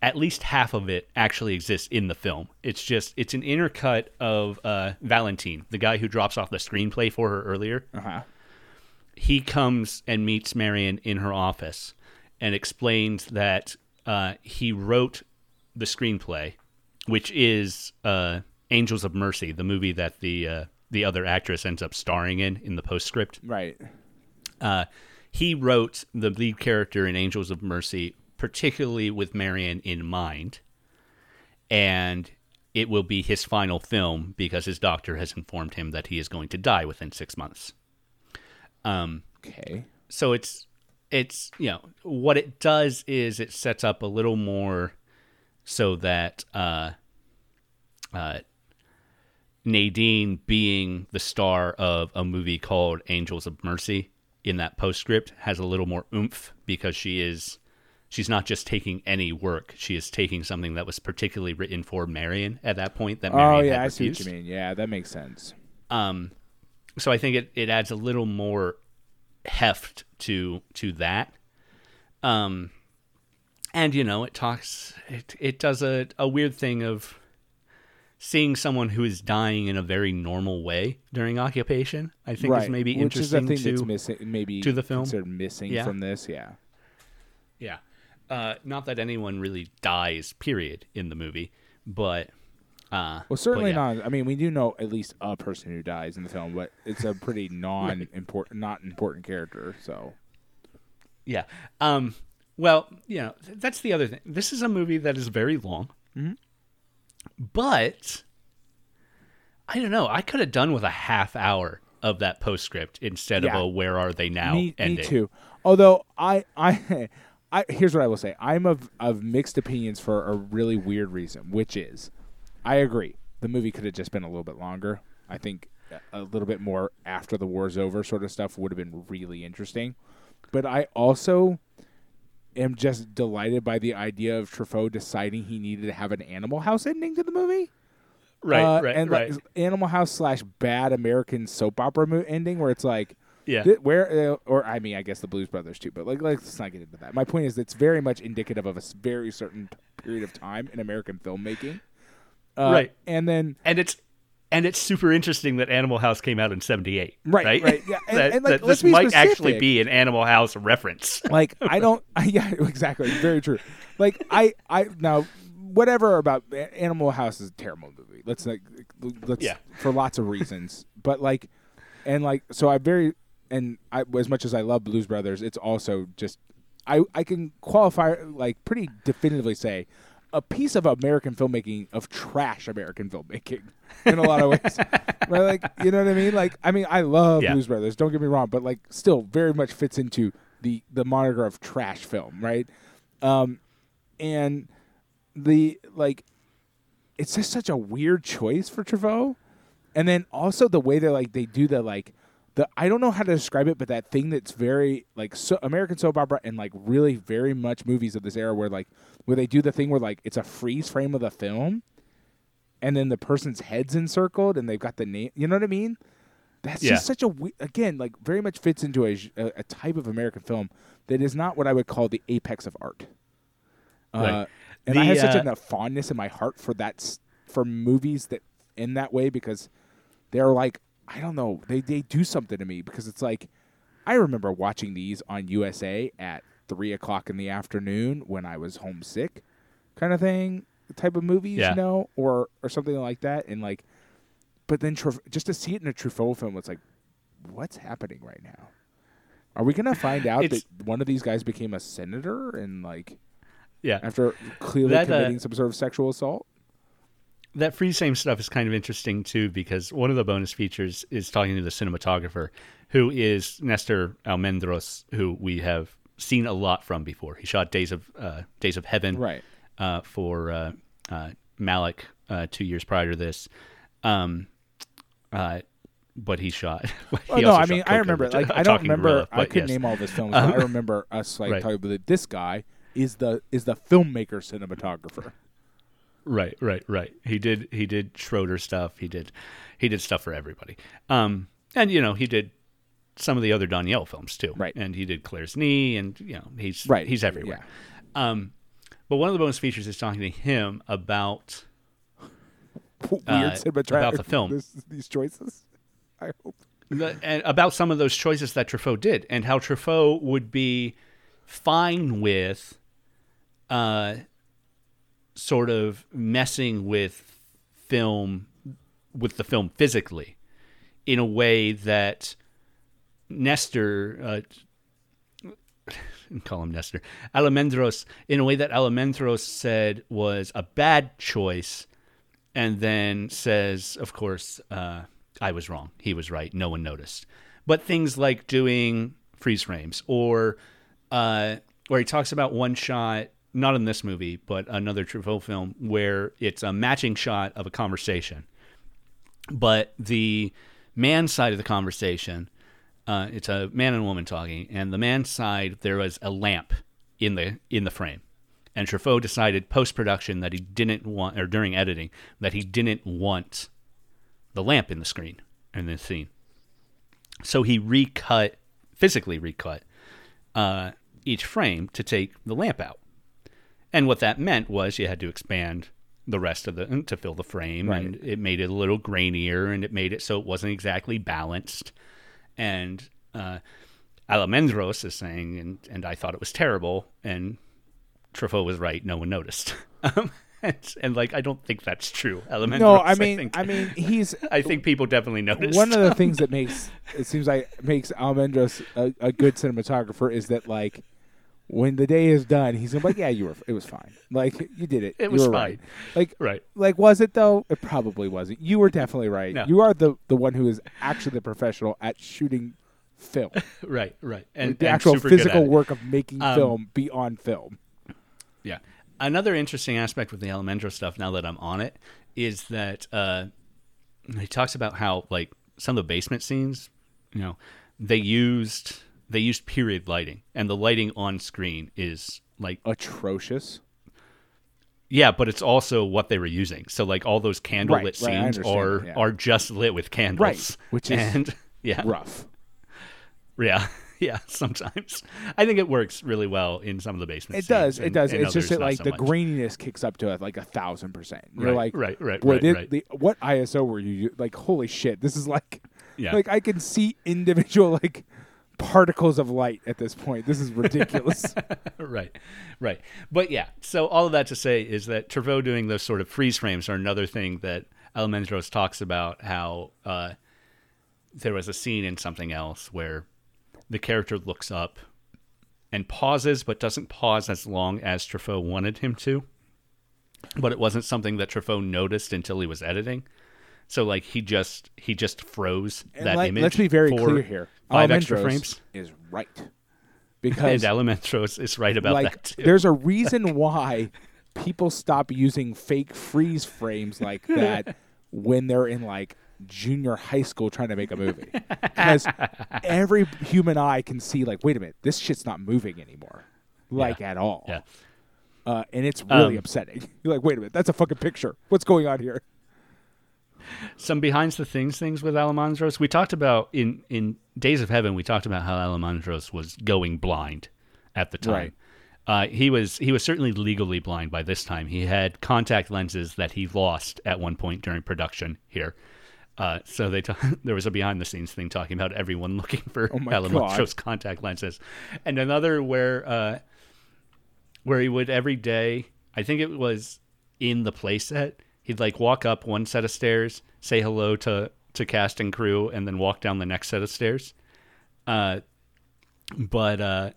at least half of it actually exists in the film it's just it's an intercut of uh, valentine the guy who drops off the screenplay for her earlier Uh-huh. he comes and meets marion in her office and explains that uh, he wrote the screenplay which is uh, angels of mercy the movie that the uh, the other actress ends up starring in in the postscript Right. uh, he wrote the lead character in Angels of Mercy, particularly with Marion in mind, and it will be his final film because his doctor has informed him that he is going to die within six months. Um, Okay. so it's it's you know what it does is it sets up a little more so that uh, uh, Nadine being the star of a movie called Angels of Mercy in that postscript has a little more oomph because she is she's not just taking any work; she is taking something that was particularly written for Marion at that point. That Oh yeah, had I see what you mean. Yeah, that makes sense. Um, so I think it, it adds a little more heft to to that. Um, and you know, it talks it it does a, a weird thing of seeing someone who is dying in a very normal way during occupation. I think right, is maybe which is the interesting that's to missing. Maybe to the film. considered missing Yeah. from this. Yeah. yeah. Uh, not that anyone really dies, period, in the movie, but uh, Well, certainly yeah. not. I mean, we do know at least a person who dies in the film, but it's a pretty non-important, not important character. So Yeah. Um, well, you know, th- that's the other thing. This is a movie that is very long. Mm-hmm. But I don't know. I could have done with a half hour of that postscript instead Yeah. of a "Where are they now?" me, me ending. too. Although I, I, I here's what I will say. I'm of of mixed opinions for a really weird reason, which is, I agree. The movie could have just been a little bit longer. I think a little bit more after the war's over, sort of stuff would have been really interesting. But I also am just delighted by the idea of Truffaut deciding he needed to have an Animal House ending to the movie. Right, Uh, right, and right. like Animal House slash bad American soap opera mo- ending, where it's like, Yeah. thi- where uh, or I mean, I guess the Blues Brothers too, but like let's not get into that. My point is, it's very much indicative of a s- very certain period of time in American filmmaking, uh, Right. And then and it's and it's super interesting that Animal House came out in '78. Right, right, right, yeah, and- that, and, like, that this might actually be an Animal House reference. like I don't, I, yeah, exactly, very true. Like I, I now whatever about Animal House is a terrible movie. Let's like let's Yeah. for lots of reasons, but like and like so I very and I as much as I love Blues Brothers, it's also just I I can qualify like pretty definitively say a piece of American filmmaking of trash American filmmaking in a lot of ways. right? Like you know what I mean? Like I mean I love Yeah. Blues Brothers, don't get me wrong, but like still very much fits into the the moniker of trash film, right? Um and the like it's just such a weird choice for Truffaut. And then also the way that like they do the like the I don't know how to describe it, but that thing that's very like so American soap opera and like really very much movies of this era where like where they do the thing where like it's a freeze frame of the film, and then the person's head's encircled and they've got the name. You know what I mean? That's Yeah. just such a we- again like very much fits into a, a type of American film that is not what I would call the apex of art. Uh, and The, I have such uh, a fondness in my heart for that for movies that in that way because they're like I don't know they they do something to me because it's like I remember watching these on USA at three o'clock in the afternoon when I was homesick, kind of thing, type of movies, Yeah. you know, or or something like that, and like, but then just to see it in a Truffaut film, it's like, what's happening right now? Are we gonna find out that one of these guys became a senator and like Yeah, after clearly That, uh, committing some sort of sexual assault? That free same stuff is kind of interesting too because one of the bonus features is talking to the cinematographer who is Nestor Almendros who we have seen a lot from before. He shot Days of uh, Days of Heaven Right. uh, for uh, uh, Malick uh, 2 years prior to this. Um uh but he shot. he Well, no, I mean, I remember. Like, I don't remember. Gorilla, I couldn't yes. name all of his films. but I remember us like Right. talking about this guy is the is the filmmaker cinematographer. Right, right, right. He did he did Schroeder stuff. He did he did stuff for everybody. Um and you know, he did some of the other Doinel films too. Right. And he did Claire's Knee and you know, he's Right. he's everywhere. Um but one of the bonus features is talking to him about Weird Uh, about the film. This, these choices. I hope. the, and about some of those choices that Truffaut did and how Truffaut would be fine with uh sort of messing with film with the film physically in a way that Nestor uh, call him Nestor Almendros in a way that Almendros said was a bad choice and then says, of course, uh, I was wrong. He was right. No one noticed. But things like doing freeze frames or uh, where he talks about one shot, not in this movie, but another Truffaut film, where it's a matching shot of a conversation. But the man side of the conversation, uh, it's a man and woman talking, and the man's side, there was a lamp in the in the frame. And Truffaut decided post production that he didn't want, or during editing, that he didn't want the lamp in the screen in the scene. So he recut, physically recut, uh, each frame to take the lamp out. And what that meant was you had to expand the rest of the to fill the frame, Right. and it made it a little grainier, and it made it so it wasn't exactly balanced. And uh, Almendros is saying, and and I thought it was terrible, and Truffaut was right. No one noticed. Um, and, and like I don't think that's true. Almendros, No, I mean, think, I mean, he's I think people definitely noticed. one of the things that makes it seems like makes Almendros a, a good cinematographer is that like when the day is done, he's gonna be like, yeah, you were, it was fine. Like you did it. It You was were fine. right. Like right. like was it though? It probably wasn't. You were definitely right. No. You are the the one who is actually the professional at shooting film. Right, right, and the and actual physical work of making Um, film be on film. Yeah. Another interesting aspect with the Almendros stuff, now that I'm on it, is that uh, he talks about how like some of the basement scenes, you know, they used they used period lighting, and the lighting on screen is like Atrocious. yeah, but it's also what they were using. So like all those candlelit Right, right, scenes understand are yeah. are just lit with candles, Right, which is and yeah, Rough. yeah. Yeah, sometimes I think it works really well in some of the basement. It does. it does. it's just that like so the much. graininess kicks up to like a thousand percent. You're Right, like, right, right, boy, right, right. The, what ISO were you like? Holy shit! This is like, Yeah. like I can see individual like particles of light at this point. This is ridiculous. right, right. But yeah, so all of that to say is that Truffaut doing those sort of freeze frames are another thing that Almendros talks about how uh, there was a scene in something else where the character looks up and pauses, but doesn't pause as long as Truffaut wanted him to. But it wasn't something that Truffaut noticed until he was editing. So like he just he just froze And that let, image. us be very clear here. Five extra frames. is right because And because Almendros is right about like that too. there's a reason why people stop using fake freeze frames like that when they're in like junior high school trying to make a movie because every human eye can see like wait a minute this shit's not moving anymore like at all Yeah. uh, and it's really Um, upsetting you're like wait a minute that's a fucking picture what's going on here some behind the things things with Almendros. We talked about in in Days of Heaven. We talked about how Almendros was going blind at the time. Right. Uh, he was he was certainly legally blind by this time. He had contact lenses that he lost at one point during production here. Uh, so they t- there was a behind the scenes thing talking about everyone looking for Oh my Almendros' contact lenses, and another where uh, where he would every day. I think it was in the playset. He'd like walk up one set of stairs, say hello to to cast and crew, and then walk down the next set of stairs. Uh, but uh,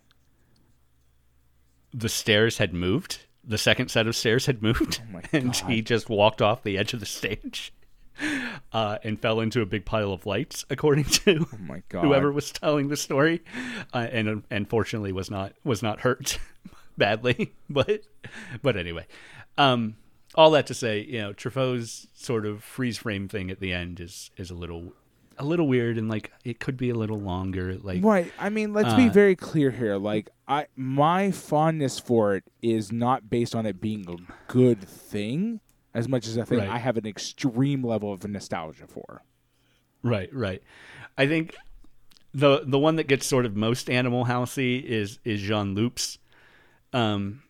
the stairs had moved. The second set of stairs had moved, Oh and he just walked off the edge of the stage uh, and fell into a big pile of lights, according to oh my god whoever was telling the story, uh, and and fortunately was not was not hurt badly. But but anyway, um, all that to say, you know, Truffaut's sort of freeze frame thing at the end is is a little a little weird, and like it could be a little longer. Like Right. I mean, let's be Uh, very clear here. Like, I my fondness for it is not based on it being a good thing, as much as I think Right. I have an extreme level of nostalgia for. Right, right. I think the the one that gets sort of most Animal Housey is is Jean Loup's, um,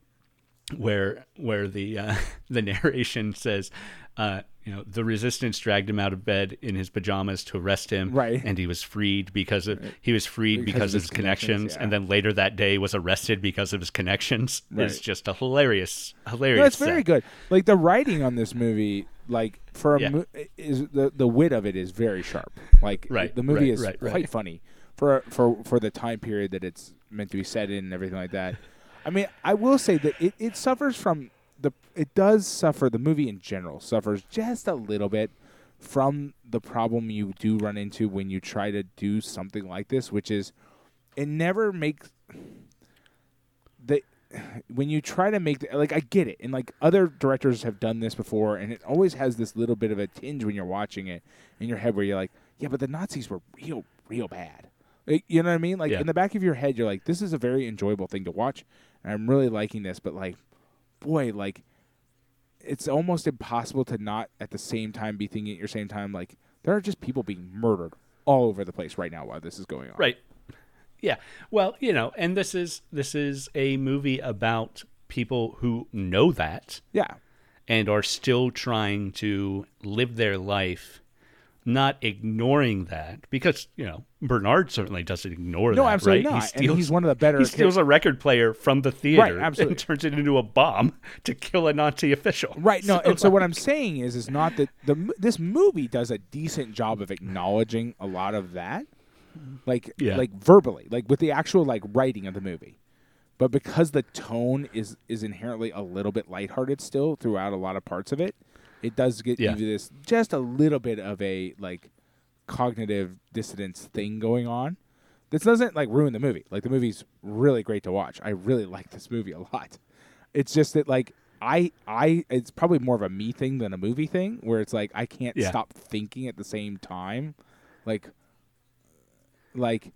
where where the uh, the narration says, uh, you know, the resistance dragged him out of bed in his pajamas to arrest him, Right. And he was freed because of he was freed because, of his connections, yeah. and then later that day was arrested because of his connections. Right. It's just a hilarious, hilarious. No, it's very good. Like the writing on this movie, like for a Yeah. mo- is the the wit of it is very sharp. Like Right, the movie right, is right, quite right. funny for for for the time period that it's meant to be set in and everything like that. I mean, I will say that it, it suffers from the it does suffer the movie in general suffers just a little bit from the problem you do run into when you try to do something like this, which is it never makes the when you try to make the, like I get it, and like other directors have done this before, and it always has this little bit of a tinge when you're watching it in your head where you're like, yeah, but the Nazis were real, real bad. Like, you know what I mean? Like Yeah. in the back of your head, you're like, this is a very enjoyable thing to watch, and I'm really liking this. But like, boy, like, it's almost impossible to not at the same time be thinking at your same time like there are just people being murdered all over the place right now while this is going on. Right. Yeah. Well, you know, and this is this is a movie about people who know that Yeah. and are still trying to live their life not ignoring that because, you know, Bernard certainly doesn't ignore No, that, absolutely right? not. He steals, and he's one of the better. he steals a record player from the theater absolutely. and turns it into a bomb to kill a Nazi official. Right. No, So, and so what I'm saying is, is not that the this movie does a decent job of acknowledging a lot of that, like Yeah. like verbally, like with the actual like writing of the movie, but because the tone is is inherently a little bit lighthearted still throughout a lot of parts of it, it does get Yeah. you this just a little bit of a like cognitive dissonance thing going on. This doesn't like ruin the movie. Like the movie's really great to watch. I really like this movie a lot. It's just that like I I it's probably more of a me thing than a movie thing where it's like I can't Yeah. stop thinking at the same time. Like like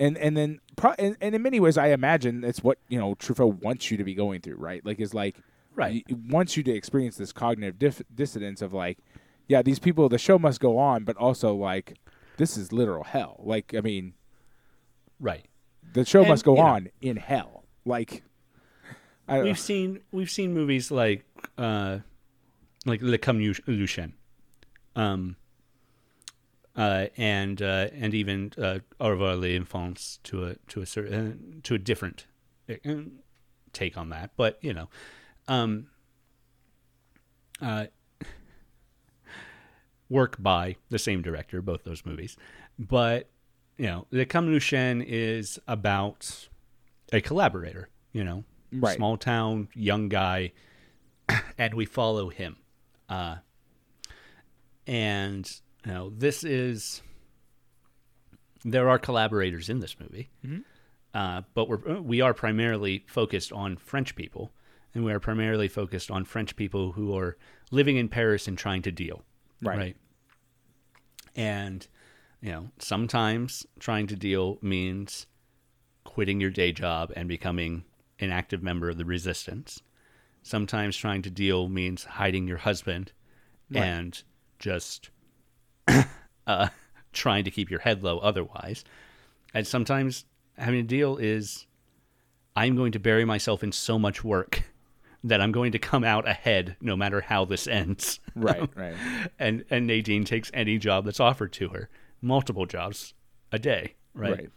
and and then pro- and, and in many ways I imagine it's what, you know, Truffaut wants you to be going through, right? Like is like Right. he wants you to experience this cognitive dif- dissonance of like yeah, these people the show must go on, but also like this is literal hell. Like I mean, Right. the show And, must go you know- on in hell. Like I don't know. We've seen we've seen movies like uh, like Lacombe Lucien, um, uh, and uh, and even uh, Au revoir les enfants to a to a certain uh, to a different uh, take on that, but you know, um, uh, work by the same director, both those movies, but you know, Lacombe Lucien is about a collaborator, you know, Right. small town young guy, and we follow him. Uh, and you know, this is there are collaborators in this movie, uh, but we're we are primarily focused on French people, and we are primarily focused on French people who are living in Paris and trying to deal, Right. And you know, sometimes trying to deal means quitting your day job and becoming an active member of the resistance. Sometimes trying to deal means hiding your husband and just uh, trying to keep your head low otherwise. And sometimes having to deal is I'm going to bury myself in so much work that I'm going to come out ahead no matter how this ends. Right, right. and and Nadine takes any job that's offered to her, multiple jobs a day, right? Right.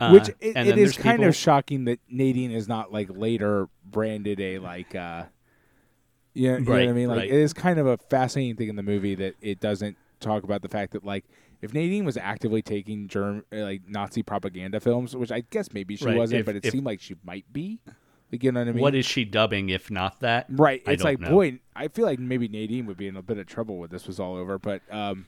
Uh, Which it, it is kind people- of shocking that Nadine is not like later branded a like uh you know, you know what I mean? Like right. it is kind of a fascinating thing in the movie that it doesn't talk about the fact that like if Nadine was actively taking germ like Nazi propaganda films, which I guess maybe she Right, wasn't, if- but it if- seemed like she might be. Like you know what I mean? What is she dubbing if not that? Right. I It's like, know. boy, I feel like maybe Nadine would be in a bit of trouble when this was all over, but um,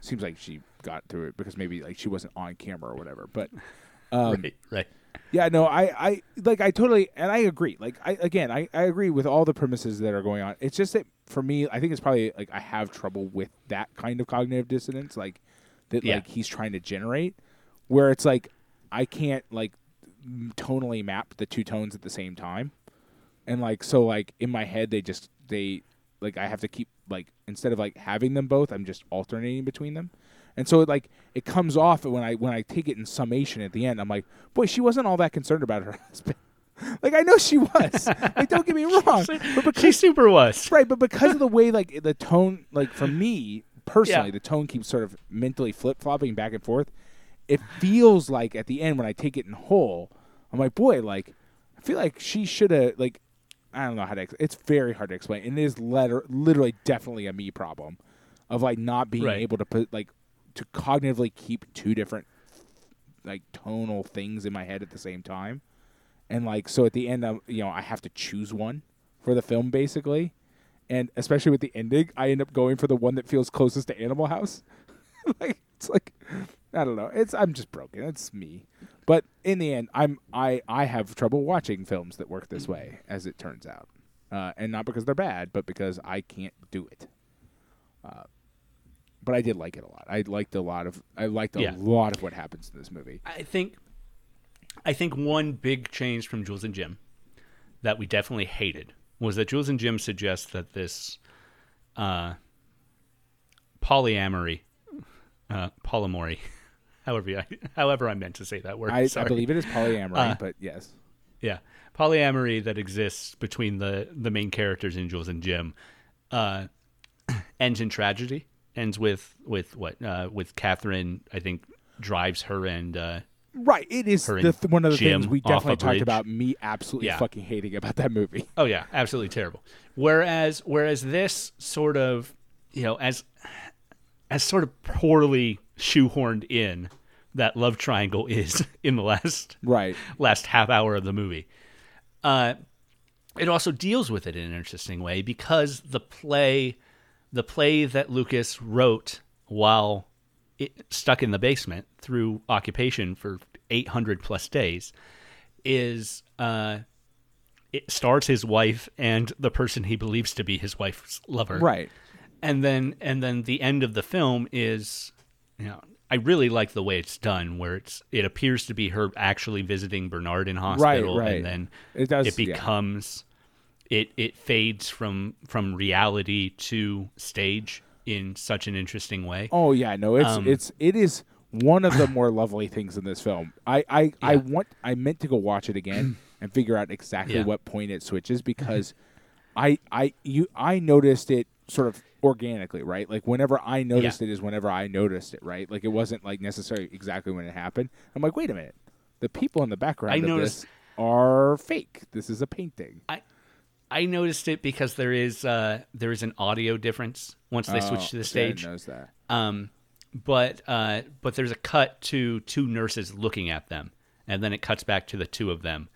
seems like she got through it because maybe like she wasn't on camera or whatever. But um, right, right. yeah, no, I, I like I totally and I agree. Like I again, I, I agree with all the premises that are going on. It's just that for me, I think it's probably like I have trouble with that kind of cognitive dissonance, like that Yeah. like he's trying to generate, where it's like I can't like tonally map the two tones at the same time, and like so like in my head they just they like I have to keep like instead of like having them both, I'm just alternating between them. And so it like it comes off when I when I take it in summation at the end, I'm like, boy, she wasn't all that concerned about her husband. like I know she was. like don't get me wrong. But because She super was. right, but because of the way like the tone like for me personally, Yeah. the tone keeps sort of mentally flip flopping back and forth. It feels like at the end when I take it in whole, I'm like, boy, like I feel like she should have like I don't know how to. Ex- it's very hard to explain, and it is letter, literally definitely a me problem of like not being Right. able to put like to cognitively keep two different like tonal things in my head at the same time, and like so at the end, I'm, you know, I have to choose one for the film basically, and especially with the ending, I end up going for the one that feels closest to Animal House. like it's like I don't know. It's I'm just broken. It's me. But in the end, I'm I I have trouble watching films that work this way, as it turns out, uh, and not because they're bad, but because I can't do it. Uh, but I did like it a lot. I liked a lot of I liked a Yeah. lot of what happens in this movie. I think I think one big change from Jules and Jim that we definitely hated was that Jules and Jim suggests that this uh, polyamory, uh, polyamory, however I, however I meant to say that word. I, I believe it is polyamory, Uh, but yes, yeah, polyamory that exists between the the main characters in Jules and Jim uh, ends in tragedy. Ends with with what uh, with Catherine. I think drives her and uh, right. It is the th- one of the things we definitely talked bridge. about. Me absolutely Yeah. fucking hating about that movie. Oh yeah, absolutely terrible. Whereas whereas this sort of you know as as sort of poorly shoehorned in that love triangle is in the last Right. last half hour of the movie. Uh, it also deals with it in an interesting way because the play, the play that Lucas wrote while it, stuck in the basement through occupation for 800 plus days, is uh, it stars his wife and the person he believes to be his wife's lover Right. and then and then the end of the film is you know I really like the way it's done where it's it appears to be her actually visiting Bernard in hospital right. and then It does- it yeah. becomes it it fades from from reality to stage in such an interesting way. Oh yeah, no, it's Um, it's it is one of the more lovely things in this film. I I, I want I meant to go watch it again and figure out exactly Yeah. what point it switches because I I you I noticed it sort of organically, right? Like whenever I noticed it is whenever I noticed it, right? Like it wasn't like necessarily exactly when it happened. I'm like, wait a minute, the people in the background I noticed- are fake. This is a painting. I I noticed it because there is uh there is an audio difference once they Oh, switch to the see, I didn't stage. notice that. Um, but uh, but there's a cut to two nurses looking at them, and then it cuts back to the two of them,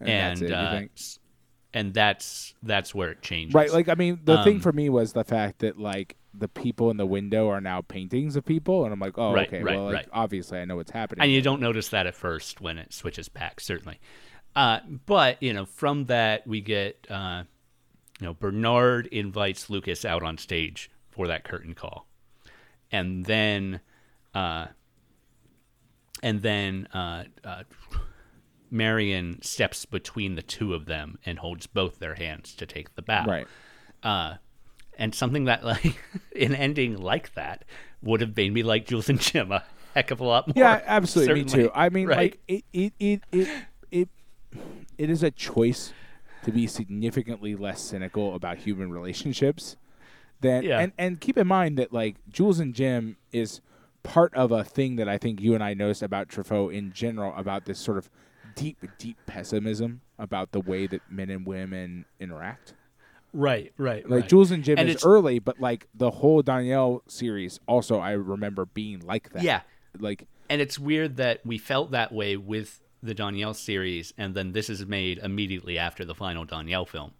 And and that's it, you uh, and that's that's where it changes. Right, like I mean, the thing Um, for me was the fact that like the people in the window are now paintings of people, and I'm like, oh, Right, okay, right, well, like, right. obviously I know what's happening. and you don't notice that at first when it switches back, certainly. Uh, but you know, from that we get uh, you know Bernard invites Lucas out on stage for that curtain call, and then uh, and then uh, uh, Marion steps between the two of them and holds both their hands to take the bow. right. Uh, and something that like an ending like that would have made me like Jules and Jim a heck of a lot more. Yeah, absolutely. Me too. I mean, right? like it, it, it, it, it, it is a choice to be significantly less cynical about human relationships than Yeah. and and keep in mind that like Jules and Jim is part of a thing that I think you and I noticed about Truffaut in general about this sort of deep, deep pessimism about the way that men and women interact. right, right, Like right. Jules and Jim And is early, but like the whole Doinel series also I remember being like that. Yeah. Like and it's weird that we felt that way with the Doinel series, and then this is made immediately after the final Doinel film,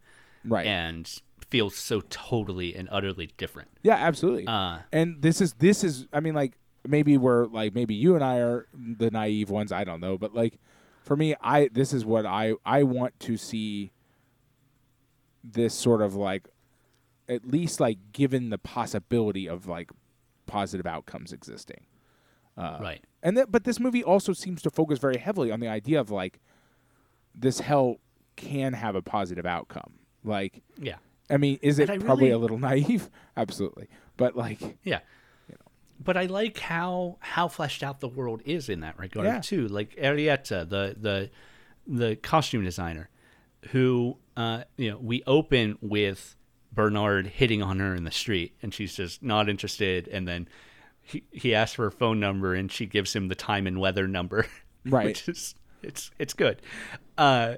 right. and feels so totally and utterly different. Yeah, absolutely. Uh, and this is this is I mean like maybe we're like maybe you and I are the naive ones, I don't know, but like for me I this is what I I want to see this sort of like at least like given the possibility of like positive outcomes existing. Uh, right. And that, but this movie also seems to focus very heavily on the idea of like this hell can have a positive outcome. Like, Yeah. I mean, is it probably a little naive? Absolutely, but like, Yeah. But I like how how fleshed out the world is in that regard Yeah. too. Like Arlette, the the the costume designer, who uh, you know, we open with Bernard hitting on her in the street, and she's just not interested. And then he he asks for her phone number, and she gives him the time and weather number, Right. Which is it's it's good. Uh,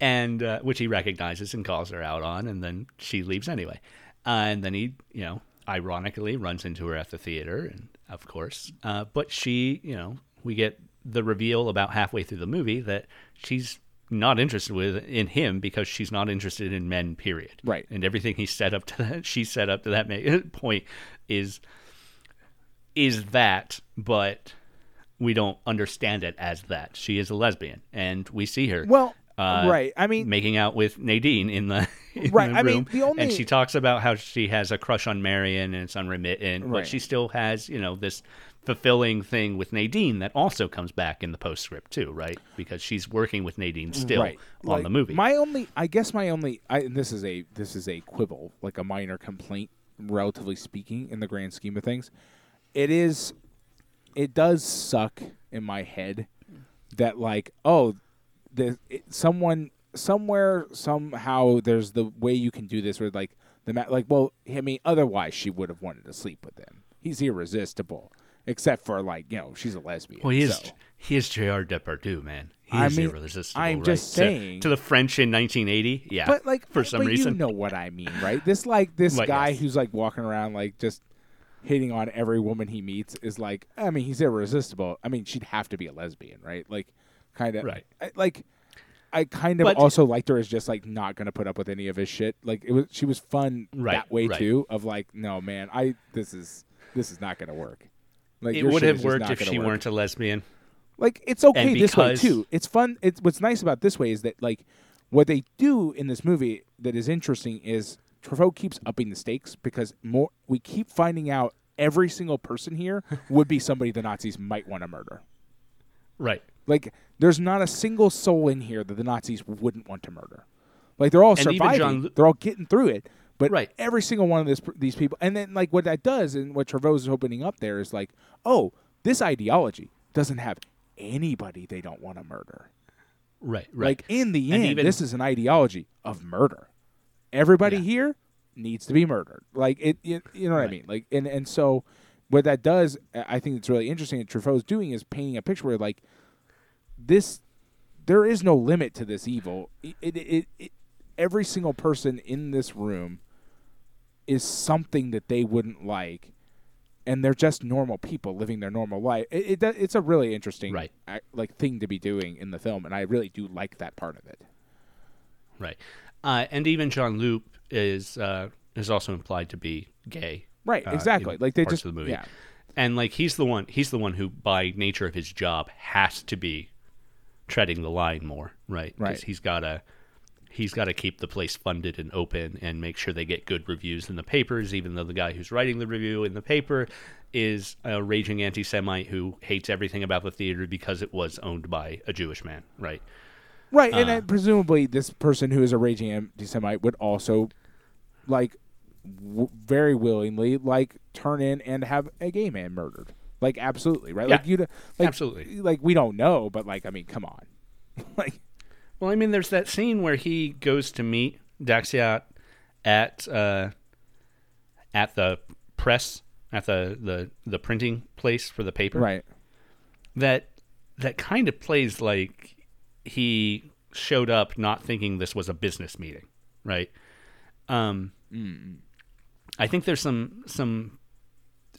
and uh, which he recognizes and calls her out on, and then she leaves anyway. Uh, and then he, you know, ironically runs into her at the theater, and of course, uh, but she, you know, we get the reveal about halfway through the movie that she's not interested with in him because she's not interested in men. Period. Right. And everything he set up to that, she set up to that point is is that, but we don't understand it as that. She is a lesbian, and we see her. well, uh, right. I mean, making out with Nadine in the, in Right, the I mean, the only- and she talks about how she has a crush on Marion and it's unremittent, Right. but she still has, you know, this fulfilling thing with Nadine that also comes back in the postscript too, right? Because she's working with Nadine still right. on Like, the movie. My only, I guess, my only, I, and this is a this is a quibble, like a minor complaint, relatively speaking, in the grand scheme of things. It is, it does suck in my head that like, oh, the it, someone somewhere somehow there's the way you can do this where like the ma- like, well, I mean, otherwise she would have wanted to sleep with him. He's irresistible, except for like, you know, she's a lesbian. well, he is so. he is Gérard Depardieu, man. He I is mean, irresistible. I'm right? just To- saying- to, the French in 1980, yeah. but like for some reason, you know what I mean, right? This like this guy yes. who's like walking around like just hitting on every woman he meets is like I mean he's irresistible. I mean she'd have to be a lesbian, right? Like kind of Right. I, like I kind of But- also liked her as just like not gonna put up with any of his shit. Like it was she was fun Right, that way right. too. Of like no man, I this is this is not gonna work. Like it would have worked if she work. weren't a lesbian. Like it's okay And this way too. It's fun. It's what's nice about this way is that like what they do in this movie that is interesting is Truffaut keeps upping the stakes because more we keep finding out every single person here would be somebody the Nazis might want to murder. Right. Like there's not a single soul in here that the Nazis wouldn't want to murder. Like they're all And surviving. John- they're all getting through it. But Right. every single one of this, these people, and then like what that does, and what Truffaut is opening up there is like, oh, this ideology doesn't have anybody they don't want to murder. Right. Right. Like in the end, even- this is an ideology of murder. Everybody Yeah. here needs to be murdered. Like it, you, you know what I mean? Like and and so what that does, I I think it's really interesting. That Truffaut's doing is painting a picture where like this, there is no limit to this evil. It, it, it, it every single person in this room is something that they wouldn't like. And they're just normal people living their normal life. It, it it's a really interesting Right. like thing to be doing in the film, and I really do like that part of it. Right. Uh, and even Jean-Loup is uh, is also implied to be gay. Right, uh, exactly. in Like they parts just of the movie. yeah, And like he's the one he's the one who by nature of his job has to be treading the line more, right? Right. he's got to he's got to keep the place funded and open and make sure they get good reviews in the papers even though the guy who's writing the review in the paper is a raging anti-semite who hates everything about the theater because it was owned by a Jewish man, right? right. and Uh. then presumably this person who is a raging anti-Semite would also like w- very willingly like turn in and have a gay man murdered. Like absolutely, right? Like you, like absolutely. Like we don't know, but like I mean, come on, like Well, I mean, there's that scene where he goes to meet Daxiat at uh, at the press at the, the the printing place for the paper. right, That that kind of plays like he showed up not thinking this was a business meeting, right? Um, I think there's some some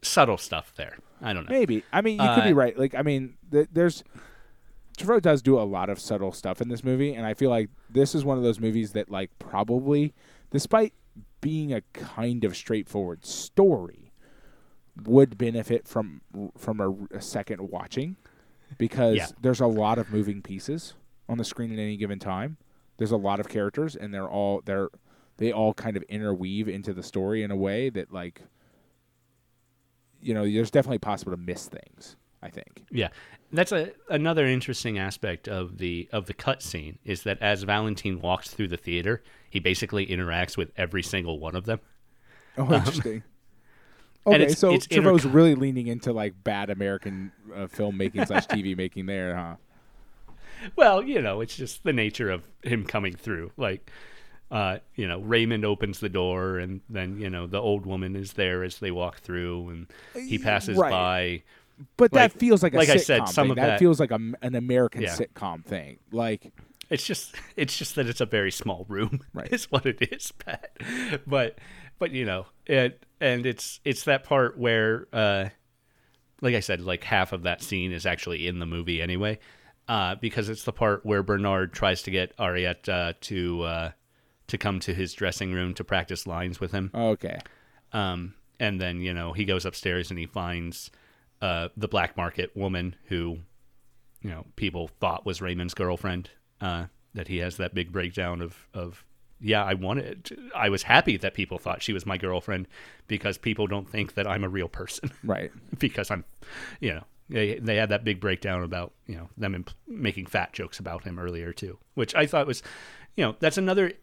subtle stuff there. I don't know. maybe. I mean, you could be Uh, right. Like I mean, th- there's. Truffaut does do a lot of subtle stuff in this movie, and I feel like this is one of those movies that, like, probably, despite being a kind of straightforward story, would benefit from from a, a second watching because Yeah. there's a lot of moving pieces on the screen at any given time. There's a lot of characters, and they're all they're they all kind of interweave into the story in a way that, like, you know, there's definitely possible to miss things. I think. Yeah, that's a another interesting aspect of the of the cut scene is that as Valentine walks through the theater, he basically interacts with every single one of them. Oh, interesting. and Okay, it's- so it's interco- really leaning into like bad American uh, filmmaking slash TV making there, huh? Well, you know, it's just the nature of him coming through. Like, uh, you know, Raymond opens the door, and then you know the old woman is there as they walk through, and he passes Right. by. But Like- that feels like a like I said, some thing. of that, that- feels like a, an American Yeah. sitcom thing. Like, It's just it's just that it's a very small room. Right. Is what it is, Pat. But but you know, it and it's it's that part where uh like I said, like half of that scene is actually in the movie anyway. Uh, because it's the part where Bernard tries to get Arlette to uh, to come to his dressing room to practice lines with him. okay, Um, and then you know he goes upstairs and he finds uh, the black market woman who you know people thought was Raymond's girlfriend uh, that he has that big breakdown of of yeah, I wanted. I was happy that people thought she was my girlfriend because people don't think that I'm a real person Right. because I'm, you know, they they had that big breakdown about you know them imp- making fat jokes about him earlier too, which I thought was, you know, that's another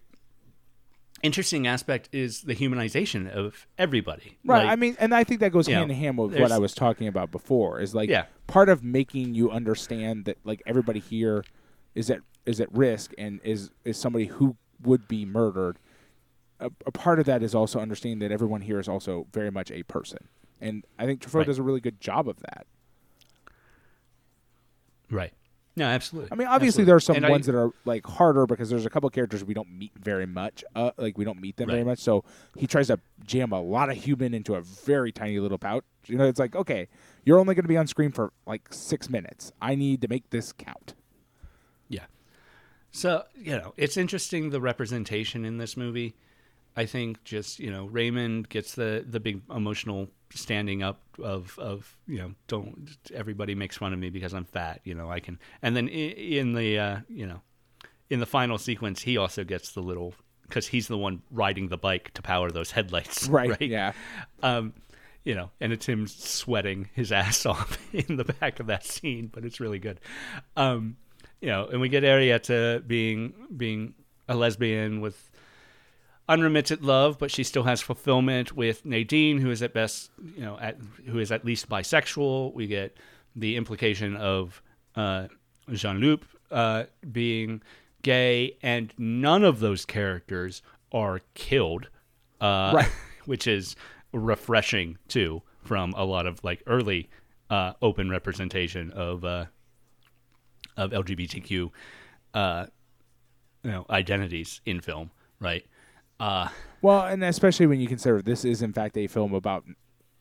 interesting aspect is the humanization of everybody. Right. Like, I mean, and I think that goes hand know, in hand with what I was talking about before. Is like Yeah. part of making you understand that like everybody here is at is at risk and is is somebody who would be murdered. A, a part of that is also understanding that everyone here is also very much a person, and I think Truffaut Right. does a really good job of that. right. No, absolutely. I mean, obviously Absolutely. there are some And I- ones that are like harder because there's a couple characters we don't meet very much. Uh, like we don't meet them very much. So he tries to jam a lot of human into a very tiny little pouch. You know, it's like okay, you're only going to be on screen for like six minutes. I need to make this count. Yeah. So, you know, it's interesting the representation in this movie. I think just, you know, Raymond gets the the big emotional standing up of of, you know, don't everybody makes fun of me because I'm fat, you know, I can and then in, in the uh, you know, in the final sequence he also gets the little cuz he's the one riding the bike to power those headlights, Right. Yeah. um, you know, and it's him sweating his ass off in the back of that scene, but it's really good. Um, you know, and we get Arlette being being a lesbian with unremitted love, but she still has fulfillment with Nadine, who is at best, you know, at who is at least bisexual. We get the implication of uh, Jean-Loup uh, being gay, and none of those characters are killed, uh, Right. which is refreshing too from a lot of like early uh, open representation of uh, of LGBTQ uh, you know identities in film, right? Uh, Well, and especially when you consider this is in fact a film about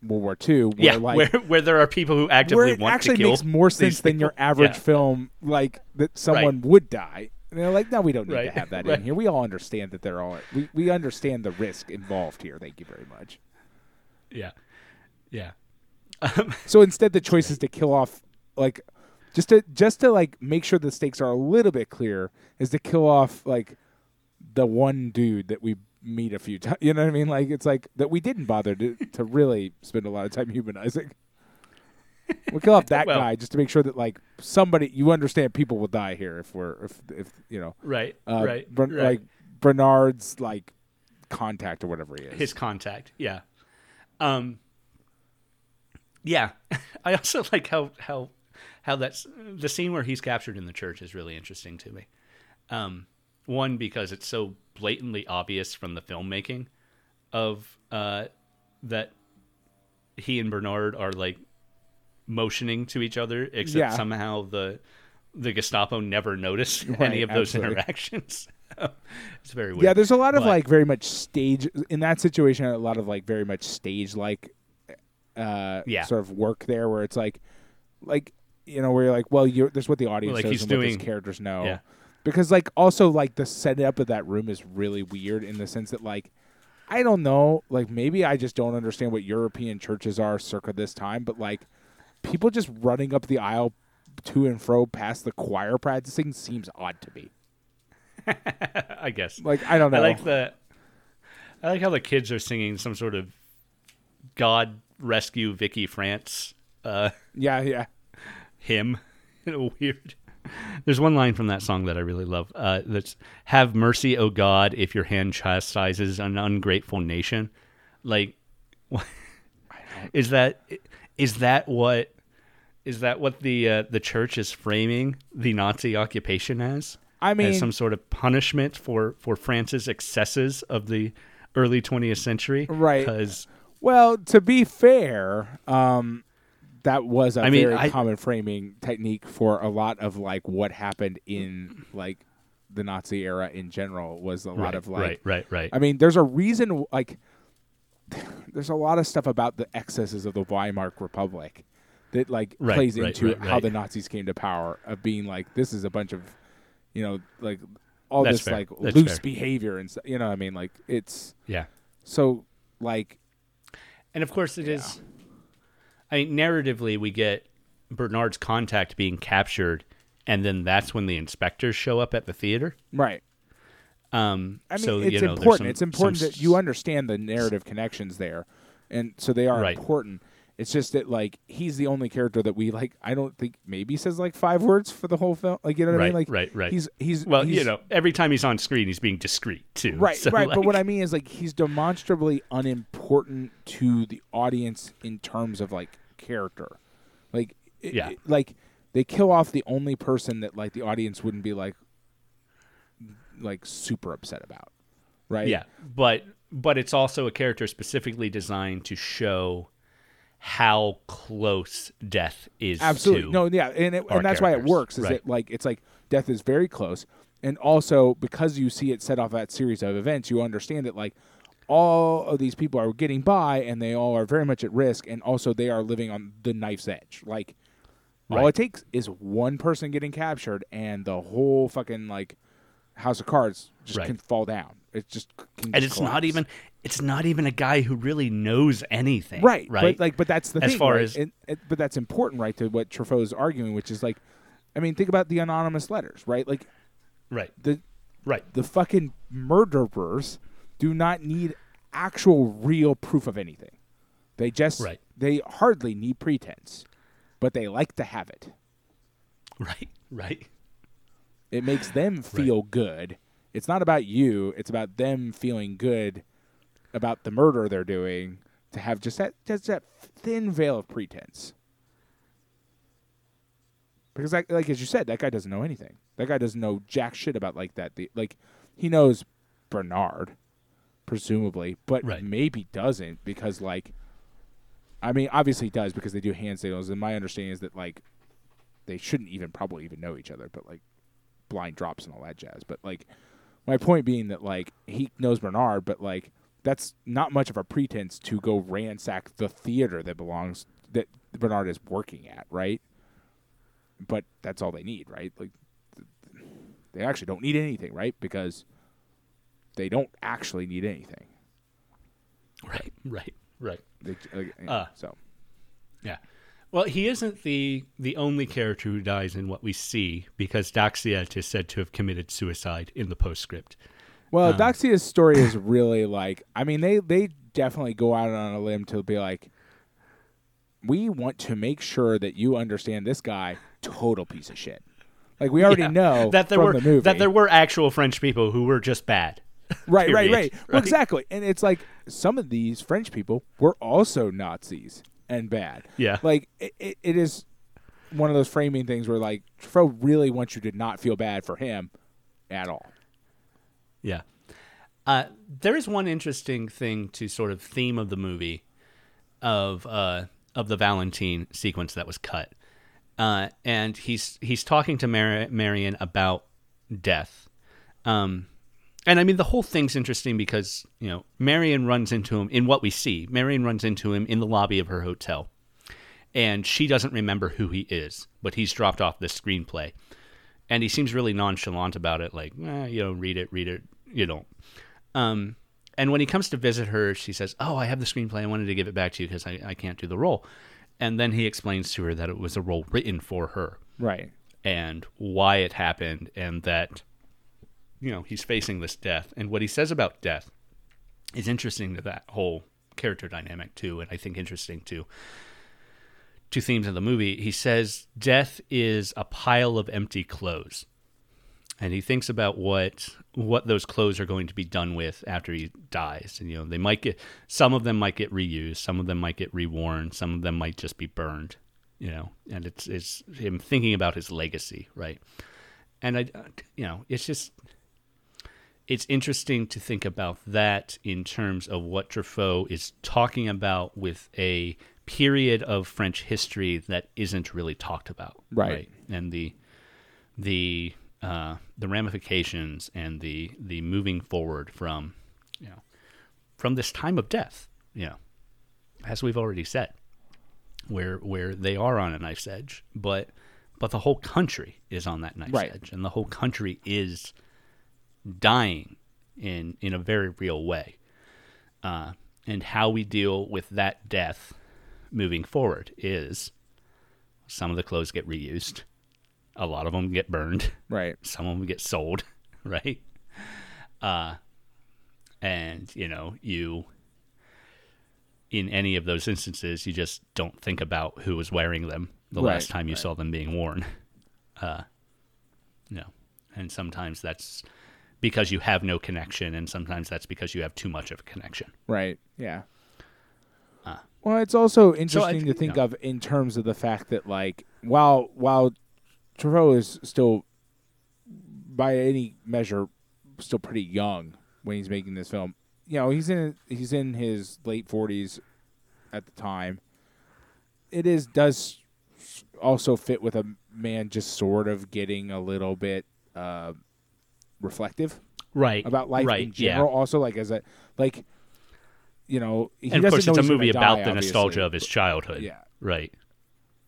World War II, where yeah, like where where there are people who actively where it want actually to kill makes more sense than your average Yeah. film, like that someone would die. And they're like, no, we don't need Right, to have that right. in here. We all understand that they're all we we understand the risk involved here. Thank you very much. Yeah, yeah, So instead, the choice is to kill off like just to just to like make sure the stakes are a little bit clear is to kill off like the one dude that we meet a few times. You know what I mean? Like it's like that we didn't bother to to really spend a lot of time humanizing. We'll kill off that Well- guy just to make sure that like somebody you understand people will die here if we're if if you know right, uh, right, Bern- right. like Bernard's like contact or whatever he is. his contact. Yeah. Um. Yeah, I also like how how how that's the scene where he's captured in the church is really interesting to me. Um, one because it's so blatantly obvious from the filmmaking of uh that he and Bernard are like motioning to each other, except Yeah. somehow the the Gestapo never noticed Right, any of those absolutely. interactions. it's very weird. Yeah, there's a lot of But- like very much stage in that situation. A lot of like very much stage like, uh, Yeah. sort of work there where it's like, like you know, where you're like, well, you're there's what the audience like knows he's and what these doing- characters know. Yeah. Because like also like the setup of that room is really weird in the sense that like. I don't know. Like maybe I just don't understand what European churches are circa this time, but like people just running up the aisle to and fro past the choir practicing seems odd to me. I guess. Like I don't know. I like the I like how the kids are singing some sort of God rescue Vicky France uh yeah, yeah. hymn. Weird. There's one line from that song that I really love. Uh, that's "Have mercy, O God, if your hand chastises an ungrateful nation." Like, is that is that what is that what the uh, the church is framing the Nazi occupation as? I mean, as some sort of punishment for for France's excesses of the early 20th century, Right. Because Well, to be fair, um, that was a I mean, very I- common framing technique for a lot of like what happened in like the Nazi era in general was a lot right, of like right, right, right. I mean, there's a reason like there's a lot of stuff about the excesses of the Weimar Republic that like Right, plays right, into right, how right. the Nazis came to power of being like this is a bunch of you know like all That's this fair. like That's loose fair. behavior and. You know what I mean? Like it's yeah, so like and of course it is. I mean, narratively, we get Bernard's contact being captured and then that's when the inspectors show up at the theater. Right. Um, I mean, so, it's you know, important. some- it's important some that you understand the narrative connections there, and so they are Right. important. It's just that like he's the only character that we like. I don't think maybe says like five words for the whole film. Like you know what I mean? Like right, right. He's he's Well, he's, you know, every time he's on screen, he's being discreet too. right, So, right. but what I mean is like he's demonstrably unimportant to the audience in terms of like character. Like it- Yeah. it- like they kill off the only person that like the audience wouldn't be like like super upset about. Right? Yeah, but but it's also a character specifically designed to show how close death is. Absolutely. No, yeah, and it, and that's why it works. Is Right. that like it's like death is very close, and also because you see it set off that series of events, you understand that like all of these people are getting by, and they all are very much at risk, and also they are living on the knife's edge. Like all it takes is one person getting captured, and the whole fucking like house of cards just Right. can fall down. It just and it's not even it's not even a guy who really knows anything. right Right. but like but that's the As thing far right? as- and, and- but that's important right to what Truffaut's arguing which is like i mean think about the anonymous letters right like right. the Right. the fucking murderers do not need actual real proof of anything they just Right. they hardly need pretense but they like to have it Right. Right. it makes them feel good it's not about you it's about them feeling good about the murder they're doing to have just that just that thin veil of pretense because like, like as you said that guy doesn't know anything that guy doesn't know jack shit about like that the, like he knows bernard presumably but Right. maybe doesn't because like i mean obviously he does because they do hand signals and my understanding is that like they shouldn't even probably even know each other but like blind drops and all that jazz. But like my point being that like he knows Bernard, but like that's not much of a pretense to go ransack the theater that belongs that Bernard is working at, right? But that's all they need, right? Like they actually don't need anything, right? Because they don't actually need anything. Right. Right. Right. They, like, Uh. so Yeah. Well, he isn't the the only character who dies in what we see because Daxiat is said to have committed suicide in the postscript. Well, Um, Daxiat's story is really like I mean they they definitely go out on a limb to be like we want to make sure that you understand this guy total piece of shit. Like we already Yeah. know that there from were the movie that there were actual French people who were just bad. right, right, period, right, Well, right? exactly. And it's like some of these French people were also Nazis and bad. Yeah. Like it, it, is one of those framing things where like Truffaut really wants you to not feel bad for him at all. Yeah. Uh, there is one interesting thing to sort of theme of the movie of uh, of the Valentine sequence that was cut, uh, and he's he's talking to Mar- Marion about death, um, and I mean the whole thing's interesting because you know Marion runs into him in what we see. Marion runs into him in the lobby of her hotel, and she doesn't remember who he is, but he's dropped off the screenplay, and he seems really nonchalant about it, like eh, you know read it, read it, you don't. Um, and when he comes to visit her, she says, "Oh, I have the screenplay. I wanted to give it back to you because I, I can't do the role." And then he explains to her that it was a role written for her Right. and why it happened, and that you know he's facing this death. And what he says about death is interesting to that whole character dynamic too, and I think interesting to two themes of the movie. He says death is a pile of empty clothes and he thinks about what what those clothes are going to be done with after he dies and you know they might get some of them might get reused some of them might get reworn some of them might just be burned you know and it's it's him thinking about his legacy right and i you know it's just it's interesting to think about that in terms of what Truffaut is talking about with a period of French history that isn't really talked about, Right. And the the uh, the ramifications and the the moving forward from you know from this time of death, you know, as we've already said, where where they are on a knife's edge, but but the whole country is on that knife's Right. edge, and the whole country is dying in in a very real way, uh, and how we deal with that death moving forward is some of the clothes get reused, a lot of them get burned. Right. Some of them get sold, right? Uh, and you know, you in any of those instances, you just don't think about who was wearing them the Right, last time you right. saw them being worn. Uh, no, and sometimes that's because you have no connection, and sometimes that's because you have too much of a connection. Right. Yeah. Ah. well, it's also interesting I- to think no. of in terms of the fact that, like, while while Truffaut is still, by any measure, still pretty young when he's making this film. You know, he's in he's in his late forties at the time. It is does also fit with a man just sort of getting a little bit uh, reflective Right about life right, in general. Also, like as a like, you know, he and of course, it's a movie die, about the obviously, nostalgia of his childhood. Yeah, Right.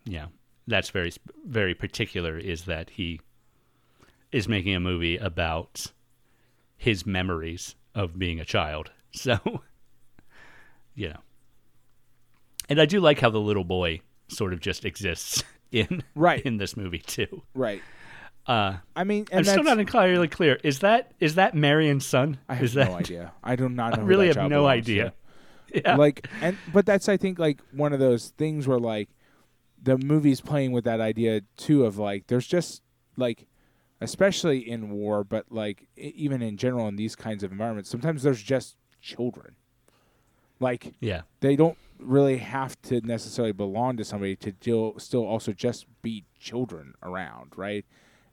Yeah. That's very very particular is that he is making a movie about his memories of being a child. So, you know. And I do like how the little boy sort of just exists in Right. in this movie too. right. Uh I mean, and I'm still not entirely clear. Is that is that Marion's son? I have is that no idea. I do not know. I really have no belongs idea. to. Yeah. Like, and but that's I think like one of those things where like the movie's playing with that idea too of like there's just like especially in war, but like even in general in these kinds of environments, sometimes there's just children. Like yeah. they don't really have to necessarily belong to somebody to still still also just be children around, right?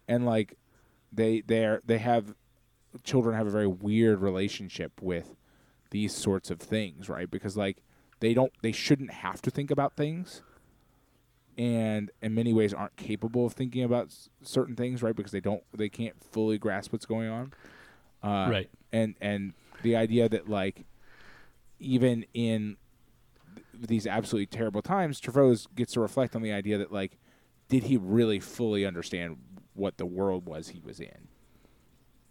And like they they're they have children have a very weird relationship with these sorts of things, right? Because like they don't they shouldn't have to think about things and in many ways aren't capable of thinking about s- certain things, right? Because they don't they can't fully grasp what's going on. Uh, Right. And and the idea that like even in th- these absolutely terrible times, Truffaut gets to reflect on the idea that like, did he really fully understand what the world was he was in?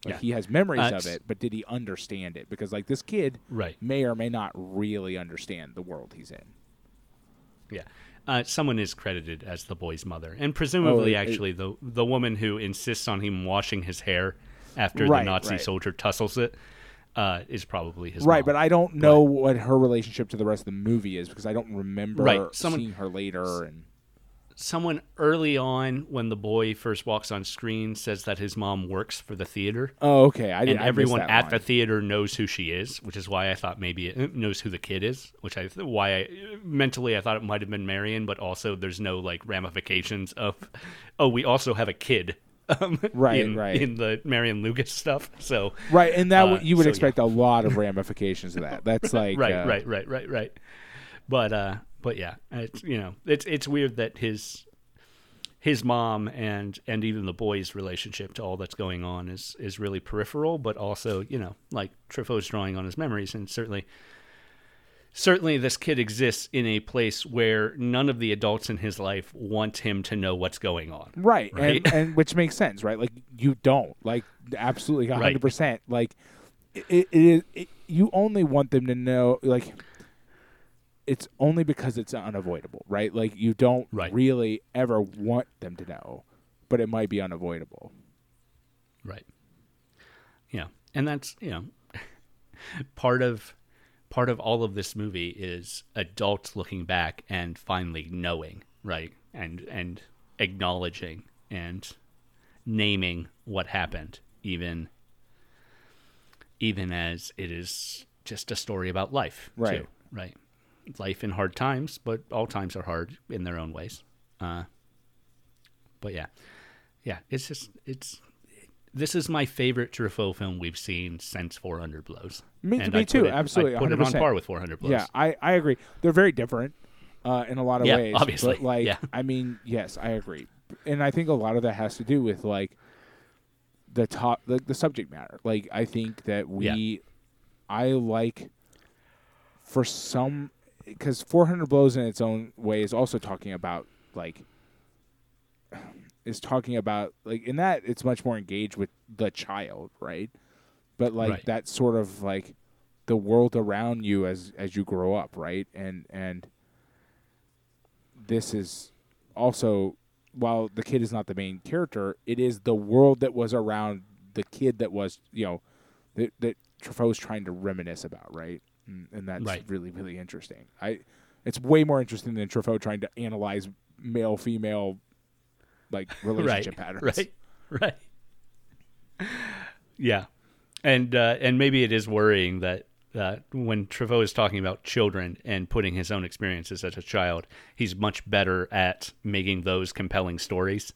Like Yeah. he has memories Uh, of it, but did he understand it? Because like this kid Right. may or may not really understand the world he's in. Yeah. Uh, someone is credited as the boy's mother, and presumably, Oh, it- it- actually, the the woman who insists on him washing his hair after Right, the Nazi right. soldier tussles it uh, is probably his right, mom. but I don't know what her relationship to the rest of the movie is because I don't remember Right, someone- seeing her later and someone early on when the boy first walks on screen says that his mom works for the theater. oh okay I did and everyone at line. the theater knows who she is, which is why I thought maybe it knows who the kid is, which I why I mentally I thought it might have been Marion, but also there's no like ramifications of oh we also have a kid um, Right, in, right. in the Marion Lucas stuff. So right and that uh, would you would so, yeah. expect a lot of ramifications of that. That's like right, uh, right, right, right, right. But uh, but yeah, it's you know it's it's weird that his his mom and and even the boy's relationship to all that's going on is is really peripheral, but also you know like Truffaut's drawing on his memories, and certainly certainly this kid exists in a place where none of the adults in his life want him to know what's going on. Right, Right? And, and which makes sense, right? Like you don't like absolutely hundred percent. Like it, it is. It, you only want them to know, like it's only because it's unavoidable, right? Like you don't Right. really ever want them to know, but it might be unavoidable. Right. Yeah, and that's you know part of part of all of this movie is adults looking back and finally knowing, right, and and acknowledging and naming what happened, even even as it is just a story about life, Right. Too, right. Life in hard times, but all times are hard in their own ways. Uh, but yeah, yeah, it's just it's this is my favorite Truffaut film we've seen since 400 Blows. Me- And me I too, it- absolutely, I put it on par with 400 Blows. Yeah, I, I agree. They're very different uh, in a lot of Yeah, ways. obviously, But like, yeah. I mean, yes, I agree, and I think a lot of that has to do with like the top, the, the subject matter. Like, I think that we, I like for some because 400 blows in its own way is also talking about like is talking about like in that it's much more engaged with the child right but like Right. that sort of like the world around you as as you grow up right and and this is also while the kid is not the main character, it is the world that was around the kid that was you know that that Truffaut's trying to reminisce about, right? And, and that's Right. really really interesting. I it's way more interesting than Truffaut trying to analyze male female like relationship right, patterns. Right, right. Yeah, and uh, and maybe it is worrying that uh, when Truffaut is talking about children and putting his own experiences as a child, he's much better at making those compelling stories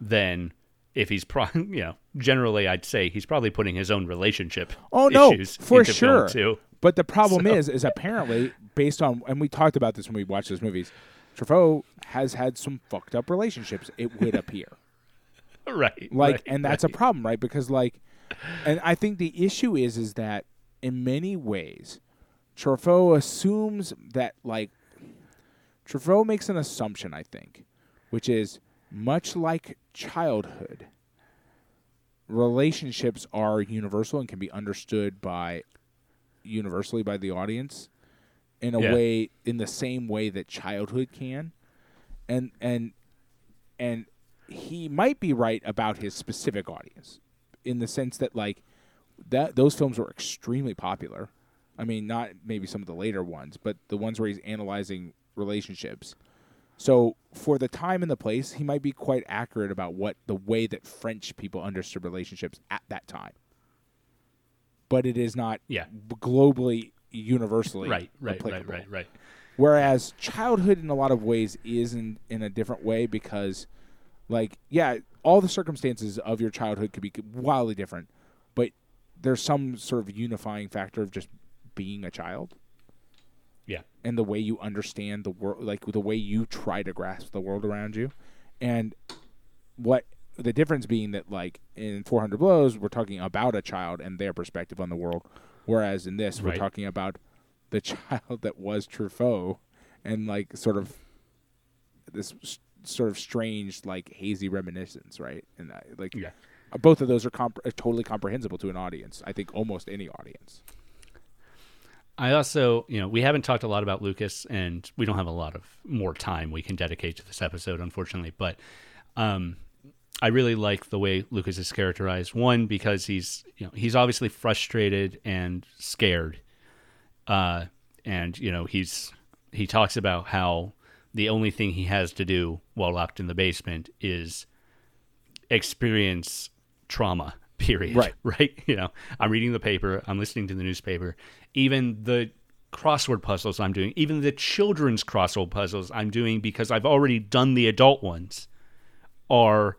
than if he's pro. You know, generally, I'd say he's probably putting his own relationship Oh no, issues for sure. too. But the problem So- is, is apparently based on, and we talked about this when we watched those movies. Truffaut has had some fucked up relationships. It would appear. Right, like right, and that's a problem right because like and i think the issue is is that in many ways Truffaut assumes that like Truffaut makes an assumption i think which is much like childhood relationships are universal and can be understood by universally by the audience in a Yeah. way in the same way that childhood can. And and and he might be right about his specific audience in the sense that like that those films were extremely popular. I mean not maybe some of the later ones but the ones where he's analyzing relationships. So for the time and the place he might be quite accurate about what the way that french people understood relationships at that time but it is not Yeah. globally universally Right, right, right, right, right. Whereas childhood, in a lot of ways, is in, in a different way because, like, yeah, all the circumstances of your childhood could be wildly different, but there's some sort of unifying factor of just being a child Yeah, and the way you understand the world, like the way you try to grasp the world around you, and what the difference being that like in 400 blows we're talking about a child and their perspective on the world, whereas in this we're talking about the child that was Truffaut and like sort of this sort of strange like hazy reminiscence, right? And I, like yeah. both of those are comp- are totally comprehensible to an audience. I think almost any audience. I also, you know, we haven't talked a lot about Lucas, and we don't have a lot of more time we can dedicate to this episode, unfortunately. But um, I really like the way Lucas is characterized. One, because he's, you know, he's obviously frustrated and scared, uh, and you know, he's he talks about how the only thing he has to do while locked in the basement is experience trauma period Right. right you know i'm reading the paper i'm listening to the newspaper even the crossword puzzles i'm doing even the children's crossword puzzles i'm doing because i've already done the adult ones are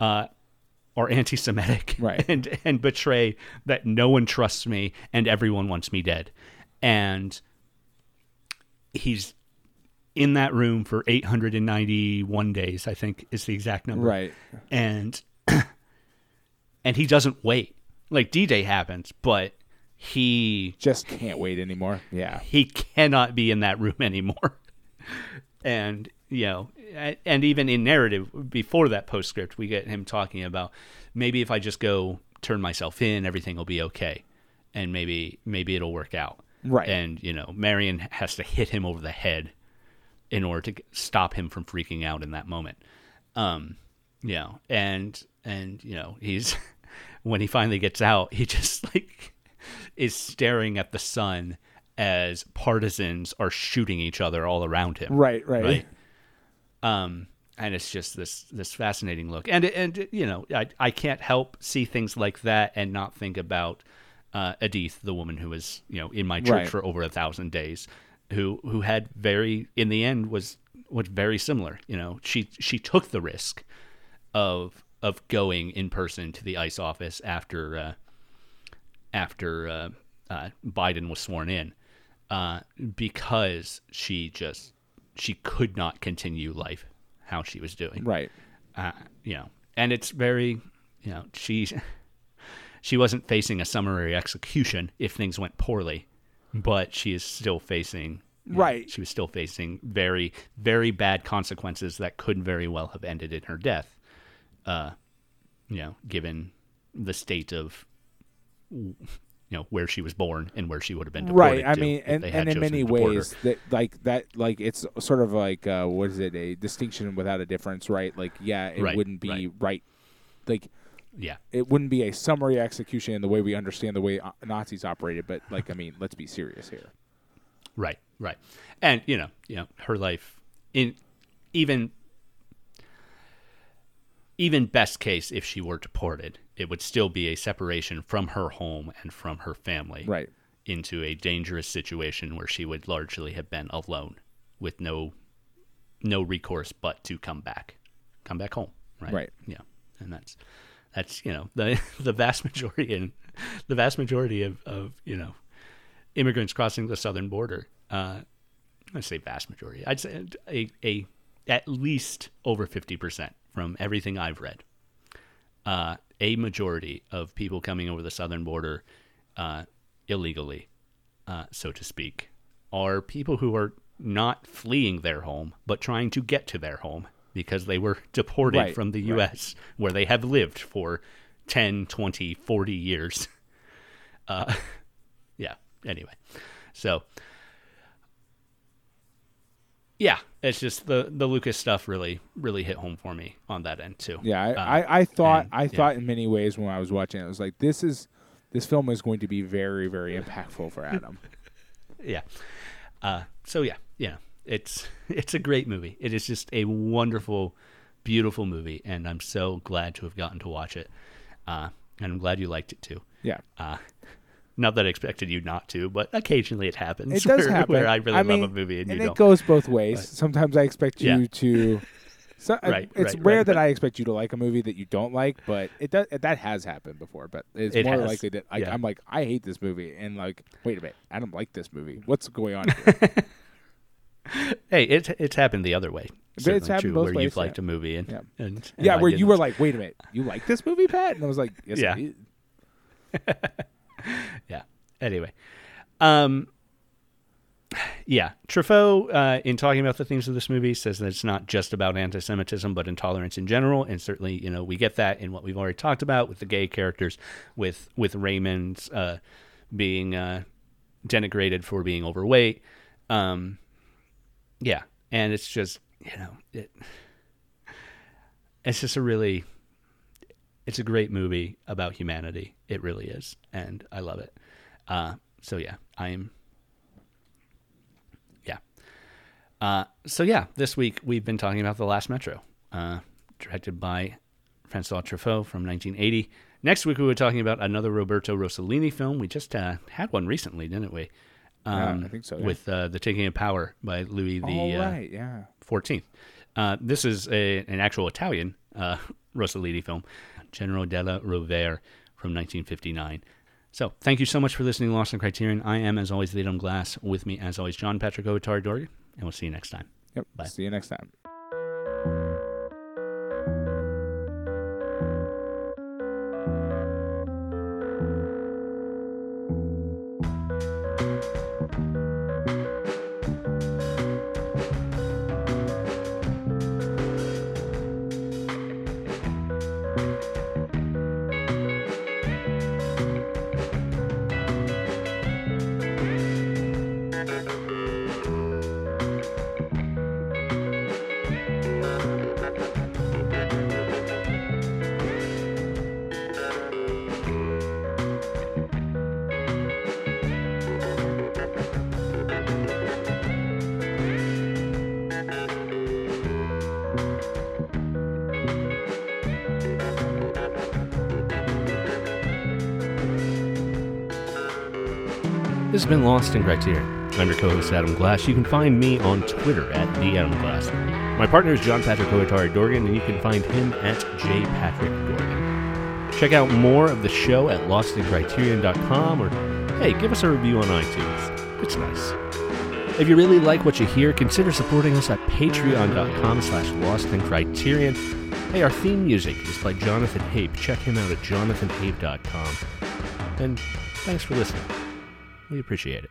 uh are anti-semitic Right. and and betray that no one trusts me and everyone wants me dead and he's in that room for 891 days i think is the exact number Right. and and he doesn't wait. Like D Day happens, but he Just can't wait anymore. Yeah. he cannot be in that room anymore. and you know, and even in narrative before that postscript, we get him talking about maybe if I just go turn myself in, everything will be okay, and maybe maybe it'll work out. Right. And you know, Marion has to hit him over the head in order to stop him from freaking out in that moment. Um, you know, and and you know, he's when he finally gets out, he just like is staring at the sun as partisans are shooting each other all around him. Right. Right. Right. Um, and it's just this this fascinating look, and and you know, I I can't help see things like that and not think about uh, Edith, the woman who was you know in my church Right. for over a thousand days, who who had very in the end was was very similar. You know, she she took the risk of of going in person to the ICE office after uh, after uh, uh, Biden was sworn in, uh, because she just she could not continue life how she was doing. Right. Uh, you know, and it's very, you know, she she wasn't facing a summary execution if things went poorly, but she is still facing. you know, Right. she was still facing very, very bad consequences that could very well have ended in her death. Uh, you know, given the state of you know where she was born and where she would have been deported. right i mean and, and in many to deport her. ways that like that like it's sort of like uh what is it a distinction without a difference right like yeah it Right, wouldn't be right. right. like yeah it wouldn't be a summary execution in the way we understand the way uh, nazis operated but like i mean let's be serious here Right, right. And you know, you know, her life in even even best case if she were deported, it would still be a separation from her home and from her family right into a dangerous situation where she would largely have been alone with no no recourse but to come back. Come back home, right? Right. Yeah. And that's that's, you know, the the vast majority and the vast majority of, of you know, immigrants crossing the southern border. Uh, I say vast majority. I'd say a, a at least over fifty percent from everything I've read. Uh, a majority of people coming over the southern border uh, illegally, uh, so to speak, are people who are not fleeing their home but trying to get to their home because they were deported Right, from the right. U.S. where they have lived for 10, 20, 40 years. Uh, yeah. Anyway, so yeah, it's just the the Lucas stuff really really hit home for me on that end too. yeah i Uh, I, I thought and- i yeah. thought in many ways when i was watching it, it was like this is this film is going to be very very impactful for adam yeah. Uh, so yeah, yeah, it's it's a great movie. It is just a wonderful, beautiful movie, and I'm so glad to have gotten to watch it. Uh, and I'm glad you liked it too. yeah Uh, not that I expected you not to, but occasionally it happens. it does where, happen. where I really mean, love a movie and, and you it don't. goes both ways. Sometimes I expect you Yeah. to. So, uh, Right, it's right, rare right, that but- I expect you to like a movie that you don't like, but it does. That has happened before. But it's It more has, likely that like, yeah. I'm like I hate this movie, and like wait a minute, I don't like this movie. What's going on here? hey, it's it's happened the other way. But it's happened true, both were ways, you've liked yeah. a movie and Yeah. and, and yeah, where you were like, wait a minute, you like this movie, Pat? And I was like, yes, Yeah. Anyway, um, yeah, Truffaut, uh, in talking about the themes of this movie, says that it's not just about anti-Semitism, but intolerance in general, and certainly, you know, we get that in what we've already talked about with the gay characters, with with Raymond uh, being uh, denigrated for being overweight. Um, yeah, and it's just you know it. It's just a really it's a great movie about humanity. It really is, and I love it. Uh, so yeah, I'm. Yeah. Uh, so yeah, this week we've been talking about the Last Metro, uh, directed by Francois Truffaut from 1980. Next week we were talking about another Roberto Rossellini film. We just uh, had one recently, didn't we? Um, Yeah, I think so, yeah. With uh, the Taking of Power by Louis the uh, right, yeah. 14th. Uh, this is a, an actual Italian uh, Rossellini film, General della Rovere from 1959. So, thank you so much for listening to Lost in Criterion. I am, as always, Adam Glass. With me, as always, John Patrick Ovatari Dorgan, and we'll see you next time. Yep. Bye. See you next time. Been Lost in Criterion. I'm your co-host Adam Glass. You can find me on Twitter at the Adam Glass. My partner is John Patrick Oatari Dorgan, and you can find him at jpatrickdorgan. Check out more of the show at lostincriterion.com, or hey, give us a review on iTunes. It's nice. If you really like what you hear, consider supporting us at patreon.com slash lostincriterion. Hey, our theme music is by Jonathan Hape. Check him out at jonathanhape.com. And thanks for listening. We appreciate it.